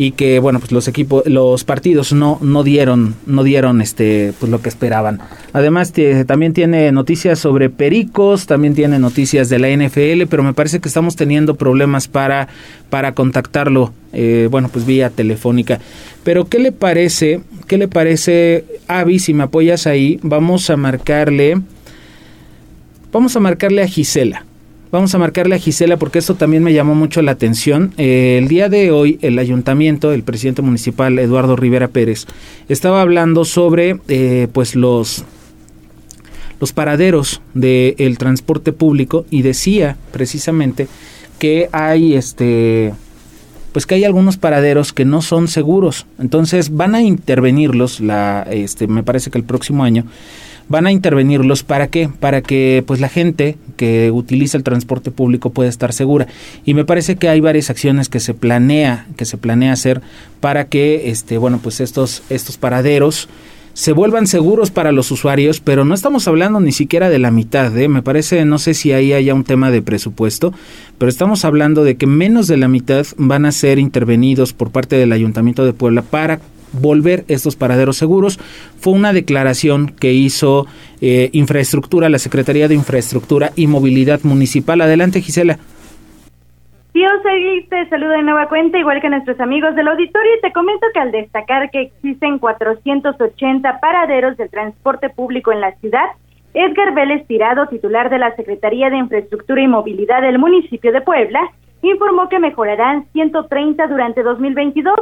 y que bueno pues los equipos los partidos no no dieron no dieron este pues lo que esperaban. Además también tiene noticias sobre pericos también tiene noticias de la NFL pero me parece que estamos teniendo problemas para para contactarlo eh, bueno pues vía telefónica. Pero qué le parece qué le parece Avi si me apoyas ahí vamos a marcarle vamos a marcarle a Gisela Vamos a marcarle a Gisela porque esto también me llamó mucho la atención. Eh, el día de hoy el ayuntamiento, el presidente municipal Eduardo Rivera Pérez, estaba hablando sobre eh, pues los los paraderos del transporte público y decía precisamente que hay este pues que hay algunos paraderos que no son seguros entonces van a intervenirlos la este me parece que el próximo año van a intervenirlos para qué? Para que pues la gente que utiliza el transporte público pueda estar segura. Y me parece que hay varias acciones que se planea que se planea hacer para que este bueno, pues estos estos paraderos se vuelvan seguros para los usuarios, pero no estamos hablando ni siquiera de la mitad, ¿eh? me parece, no sé si ahí haya un tema de presupuesto, pero estamos hablando de que menos de la mitad van a ser intervenidos por parte del Ayuntamiento de Puebla para volver estos paraderos seguros. Fue una declaración que hizo eh, Infraestructura, la Secretaría de Infraestructura y Movilidad Municipal. Adelante, Gisela. Sí, Osegui, te saludo de nueva cuenta, igual que nuestros amigos del auditorio, y te comento que al destacar que existen 480 paraderos del transporte público en la ciudad, Edgar Vélez Tirado, titular de la Secretaría de Infraestructura y Movilidad del municipio de Puebla, informó que mejorarán 130 durante 2022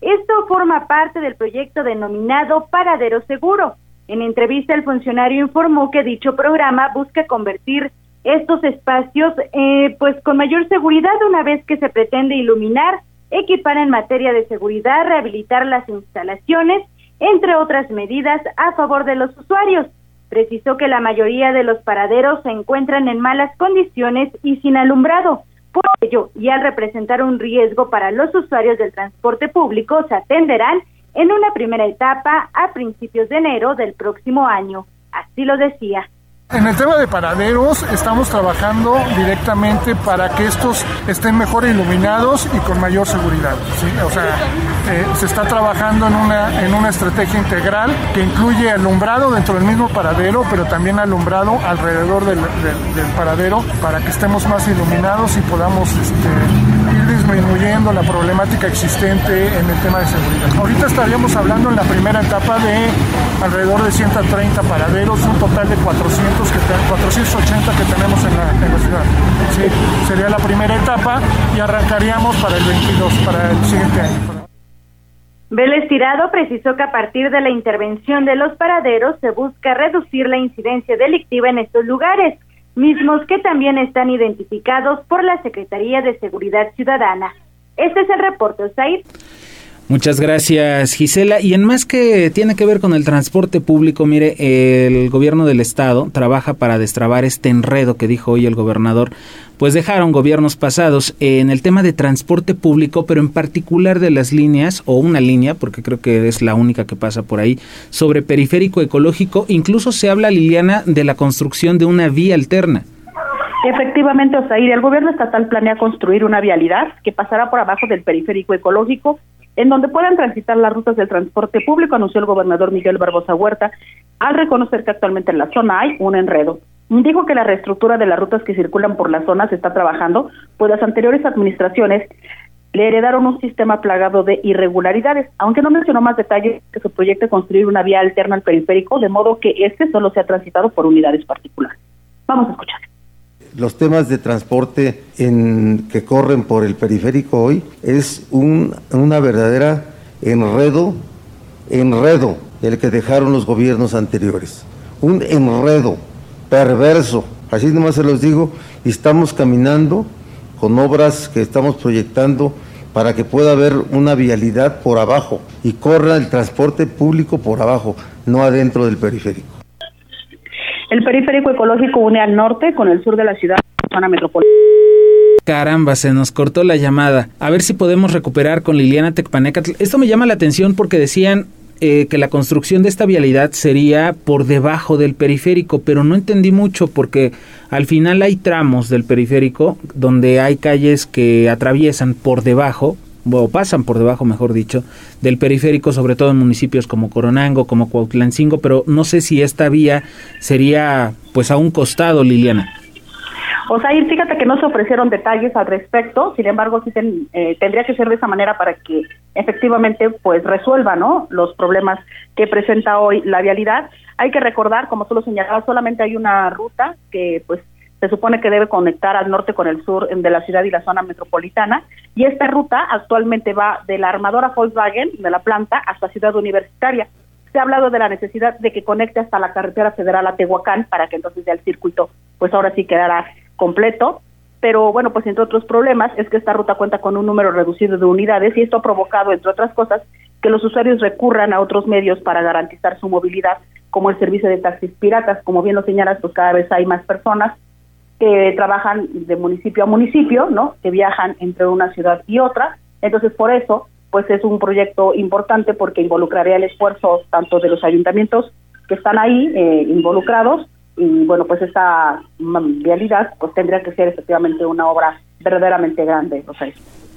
esto forma parte del proyecto denominado Paradero Seguro. En entrevista, el funcionario informó que dicho programa busca convertir estos espacios eh, pues con mayor seguridad una vez que se pretende iluminar, equipar en materia de seguridad, rehabilitar las instalaciones, entre otras medidas a favor de los usuarios. Precisó que la mayoría de los paraderos se encuentran en malas condiciones y sin alumbrado, por ello, y al representar un riesgo para los usuarios del transporte público, se atenderán en una primera etapa a principios de enero del próximo año. Así lo decía. En el tema de paraderos estamos trabajando directamente para que estos estén mejor iluminados y con mayor seguridad. O sea, eh, se está trabajando en una, en una estrategia integral que incluye alumbrado dentro del mismo paradero, pero también alumbrado alrededor del, paradero para que estemos más iluminados y podamos este, ir disminuyendo la problemática existente en el tema de seguridad. Ahorita estaríamos hablando en la primera etapa de alrededor de 130 paraderos, un total de 400 que 480 que tenemos en la, en la ciudad. Sí, sería la primera etapa y arrancaríamos para el 22, para el siguiente año. Vélez Tirado precisó que a partir de la intervención de los paraderos se busca reducir la incidencia delictiva en estos lugares, mismos que también están identificados por la Secretaría de Seguridad Ciudadana. Este es el reporte, Osair. Muchas gracias, Gisela. Y en más que tiene que ver con el transporte público, mire, el gobierno del estado trabaja para destrabar este enredo que dijo hoy el gobernador. Pues dejaron gobiernos pasados en el tema de transporte público, pero en particular de las líneas, o una línea, porque creo que es la única que pasa por ahí, sobre periférico ecológico. Incluso se habla, Liliana, de la construcción de una vía alterna. Efectivamente, Osair, el gobierno estatal planea construir una vialidad que pasará por abajo del periférico ecológico en donde puedan transitar las rutas del transporte público, anunció el gobernador Miguel Barbosa Huerta, al reconocer que actualmente en la zona hay un enredo. Dijo que la reestructura de las rutas que circulan por la zona se está trabajando, pues las anteriores administraciones le heredaron un sistema plagado de irregularidades, aunque no mencionó más detalles que se proyecte construir una vía alterna al periférico, de modo que este solo sea transitado por unidades particulares. Vamos a escuchar los temas de transporte en, que corren por el periférico hoy es un, una verdadera enredo, enredo el que dejaron los gobiernos anteriores. Un enredo perverso, así nomás se los digo, y estamos caminando con obras que estamos proyectando para que pueda haber una vialidad por abajo y corra el transporte público por abajo, no adentro del periférico. El periférico ecológico une al norte con el sur de la ciudad, zona metropolitana. Caramba, se nos cortó la llamada. A ver si podemos recuperar con Liliana Tecpaneca. Esto me llama la atención porque decían eh, que la construcción de esta vialidad sería por debajo del periférico, pero no entendí mucho porque al final hay tramos del periférico donde hay calles que atraviesan por debajo o pasan por debajo, mejor dicho, del periférico, sobre todo en municipios como Coronango, como Cuautlancingo, pero no sé si esta vía sería pues a un costado, Liliana. O sea, fíjate que no se ofrecieron detalles al respecto, sin embargo, sí eh, tendría que ser de esa manera para que efectivamente pues resuelva ¿no? los problemas que presenta hoy la vialidad. Hay que recordar, como tú lo señalabas, solamente hay una ruta que pues se supone que debe conectar al norte con el sur de la ciudad y la zona metropolitana. Y esta ruta actualmente va de la armadora Volkswagen, de la planta, hasta Ciudad Universitaria. Se ha hablado de la necesidad de que conecte hasta la carretera federal a Tehuacán para que entonces ya el circuito, pues ahora sí quedará completo. Pero bueno, pues entre otros problemas es que esta ruta cuenta con un número reducido de unidades y esto ha provocado, entre otras cosas, que los usuarios recurran a otros medios para garantizar su movilidad, como el servicio de taxis piratas. Como bien lo señalas, pues cada vez hay más personas que trabajan de municipio a municipio, ¿no? Que viajan entre una ciudad y otra. Entonces, por eso, pues es un proyecto importante porque involucraría el esfuerzo tanto de los ayuntamientos que están ahí eh, involucrados bueno, pues esta vialidad pues tendría que ser efectivamente una obra verdaderamente grande,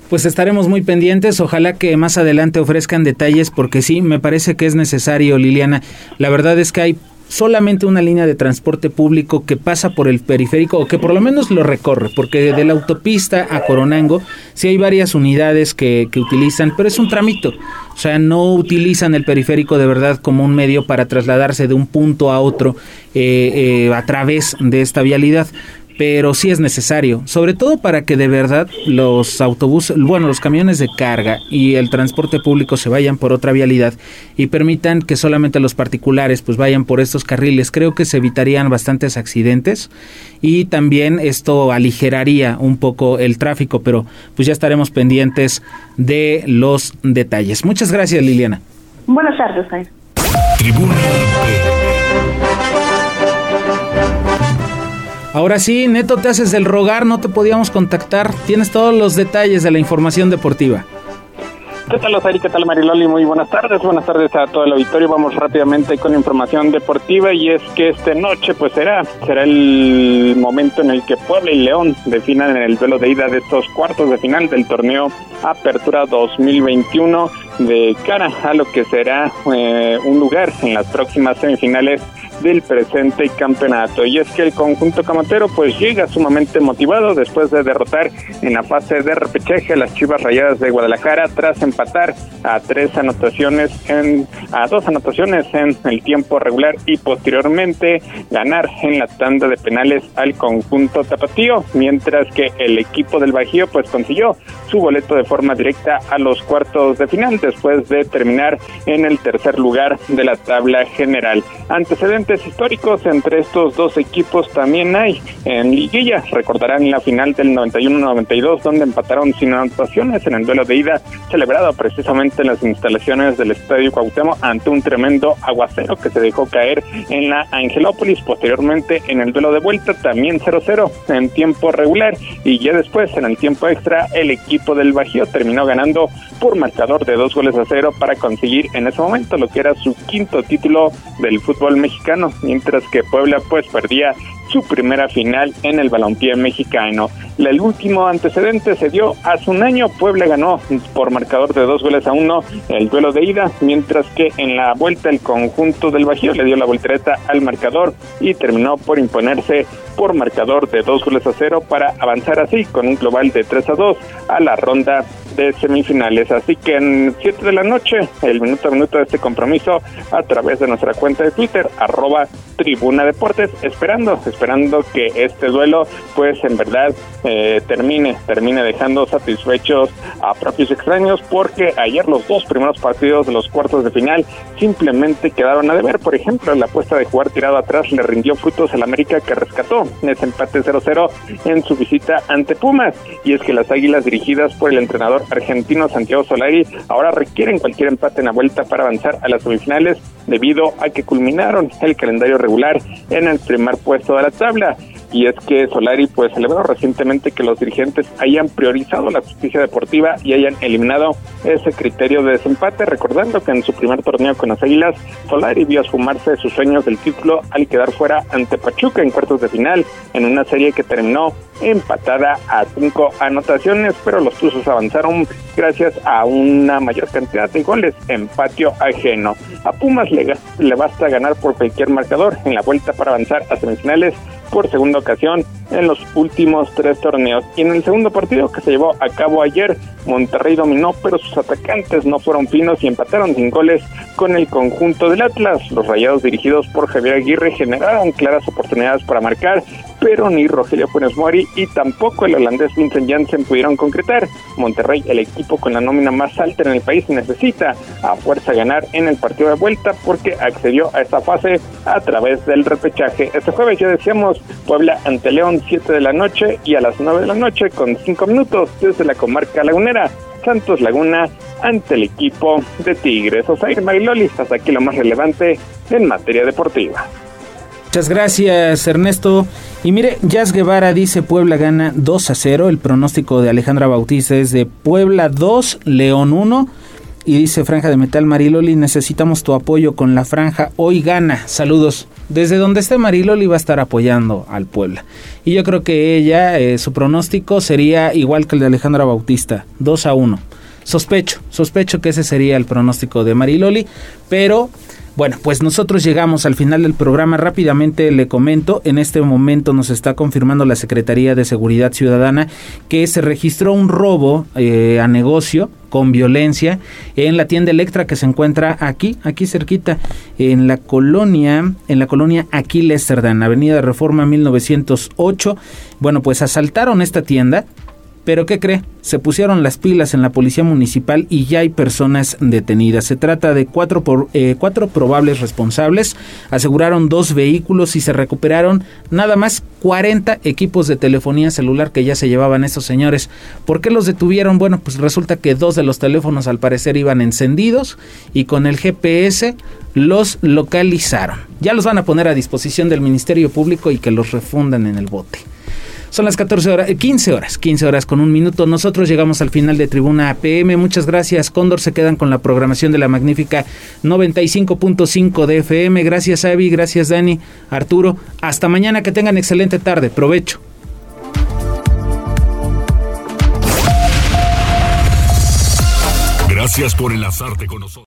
Pues estaremos muy pendientes, ojalá que más adelante ofrezcan detalles porque sí, me parece que es necesario, Liliana. La verdad es que hay solamente una línea de transporte público que pasa por el periférico o que por lo menos lo recorre, porque de la autopista a Coronango sí hay varias unidades que, que utilizan, pero es un tramito, o sea, no utilizan el periférico de verdad como un medio para trasladarse de un punto a otro eh, eh, a través de esta vialidad pero sí es necesario, sobre todo para que de verdad los autobuses, bueno, los camiones de carga y el transporte público se vayan por otra vialidad y permitan que solamente los particulares pues vayan por estos carriles. Creo que se evitarían bastantes accidentes y también esto aligeraría un poco el tráfico, pero pues ya estaremos pendientes de los detalles. Muchas gracias, Liliana. Buenas tardes, Tribuna Ahora sí, Neto, te haces el rogar, no te podíamos contactar. Tienes todos los detalles de la información deportiva. ¿Qué tal, Osari? ¿Qué tal, Mariloli? Muy buenas tardes. Buenas tardes a todo el auditorio. Vamos rápidamente con información deportiva y es que esta noche pues será, será el momento en el que Puebla y León definan el duelo de ida de estos cuartos de final del torneo Apertura 2021 de cara a lo que será eh, un lugar en las próximas semifinales del presente campeonato. Y es que el conjunto camotero pues llega sumamente motivado después de derrotar en la fase de repechaje a las Chivas Rayadas de Guadalajara tras empatar a tres anotaciones en a dos anotaciones en el tiempo regular y posteriormente ganar en la tanda de penales al conjunto tapatío, mientras que el equipo del Bajío pues consiguió su boleto de forma directa a los cuartos de final después de terminar en el tercer lugar de la tabla general. Antecedentes históricos entre estos dos equipos también hay en liguilla. Recordarán la final del 91-92 donde empataron sin anotaciones en el duelo de ida celebrado precisamente en las instalaciones del Estadio Cuauhtémoc ante un tremendo aguacero que se dejó caer en la Angelópolis. Posteriormente en el duelo de vuelta también 0-0 en tiempo regular y ya después en el tiempo extra el equipo del Bajío terminó ganando por marcador de dos goles a cero para conseguir en ese momento lo que era su quinto título del fútbol mexicano mientras que Puebla pues perdía su primera final en el balompié mexicano. El último antecedente se dio hace un año. Puebla ganó por marcador de dos goles a uno el duelo de ida, mientras que en la vuelta el conjunto del Bajío le dio la voltereta al marcador y terminó por imponerse por marcador de dos goles a cero para avanzar así con un global de 3 a 2 a la ronda de semifinales. Así que en 7 de la noche, el minuto a minuto de este compromiso a través de nuestra cuenta de Twitter, arroba Tribuna Deportes, esperando, esperando que este duelo, pues en verdad eh, termine, termine dejando satisfechos a propios extraños, porque ayer los dos primeros partidos de los cuartos de final simplemente quedaron a deber. Por ejemplo, la apuesta de jugar tirado atrás le rindió frutos al América que rescató ese empate 0-0 en su visita ante Pumas. Y es que las águilas dirigidas por el entrenador argentino Santiago Solari ahora requieren cualquier empate en la vuelta para avanzar a las semifinales debido a que culminaron el calendario regular en el primer puesto de la tabla y es que Solari pues celebró recientemente que los dirigentes hayan priorizado la justicia deportiva y hayan eliminado ese criterio de desempate, recordando que en su primer torneo con las Águilas, Solari vio esfumarse sus sueños del título al quedar fuera ante Pachuca en cuartos de final, en una serie que terminó empatada a cinco anotaciones, pero los Tuzos avanzaron gracias a una mayor cantidad de goles en patio ajeno. A Pumas le, le basta ganar por cualquier marcador en la vuelta para avanzar a semifinales por segunda ocasión en los últimos tres torneos. Y en el segundo partido que se llevó a cabo ayer, Monterrey dominó, pero sus atacantes no fueron finos y empataron sin goles con el conjunto del Atlas. Los rayados dirigidos por Javier Aguirre generaron claras oportunidades para marcar, pero ni Rogelio Funes Mori y tampoco el holandés Vincent Janssen pudieron concretar. Monterrey, el equipo con la nómina más alta en el país, necesita a fuerza ganar en el partido de vuelta porque accedió a esta fase a través del repechaje. Este jueves ya decíamos Puebla ante León 7 de la noche y a las 9 de la noche con 5 minutos desde la comarca lagunera. Santos Laguna ante el equipo de Tigres. Osair Mariloli, hasta aquí lo más relevante en materia deportiva. Muchas gracias, Ernesto. Y mire, Jazz Guevara dice Puebla gana 2 a 0. El pronóstico de Alejandra Bautista es de Puebla 2, León 1. Y dice Franja de Metal Mariloli, necesitamos tu apoyo con la franja. Hoy gana. Saludos. Desde donde esté Mariloli va a estar apoyando al Puebla. Y yo creo que ella, eh, su pronóstico sería igual que el de Alejandra Bautista, 2 a 1. Sospecho, sospecho que ese sería el pronóstico de Mariloli, pero bueno, pues nosotros llegamos al final del programa. Rápidamente le comento, en este momento nos está confirmando la Secretaría de Seguridad Ciudadana que se registró un robo eh, a negocio con violencia en la tienda Electra que se encuentra aquí, aquí cerquita, en la colonia, en la colonia Aquiles Cerdán, Avenida Reforma 1908. Bueno, pues asaltaron esta tienda, pero ¿qué cree? Se pusieron las pilas en la policía municipal y ya hay personas detenidas. Se trata de cuatro, por, eh, cuatro probables responsables. Aseguraron dos vehículos y se recuperaron nada más 40 equipos de telefonía celular que ya se llevaban esos señores. ¿Por qué los detuvieron? Bueno, pues resulta que dos de los teléfonos al parecer iban encendidos y con el GPS los localizaron. Ya los van a poner a disposición del Ministerio Público y que los refundan en el bote. Son las 14 horas, 15 horas, 15 horas con un minuto. Nosotros llegamos al final de Tribuna PM. Muchas gracias, Cóndor. Se quedan con la programación de la magnífica 95.5 de FM. Gracias, Avi. Gracias, Dani. Arturo. Hasta mañana. Que tengan excelente tarde. Provecho. Gracias por enlazarte con nosotros.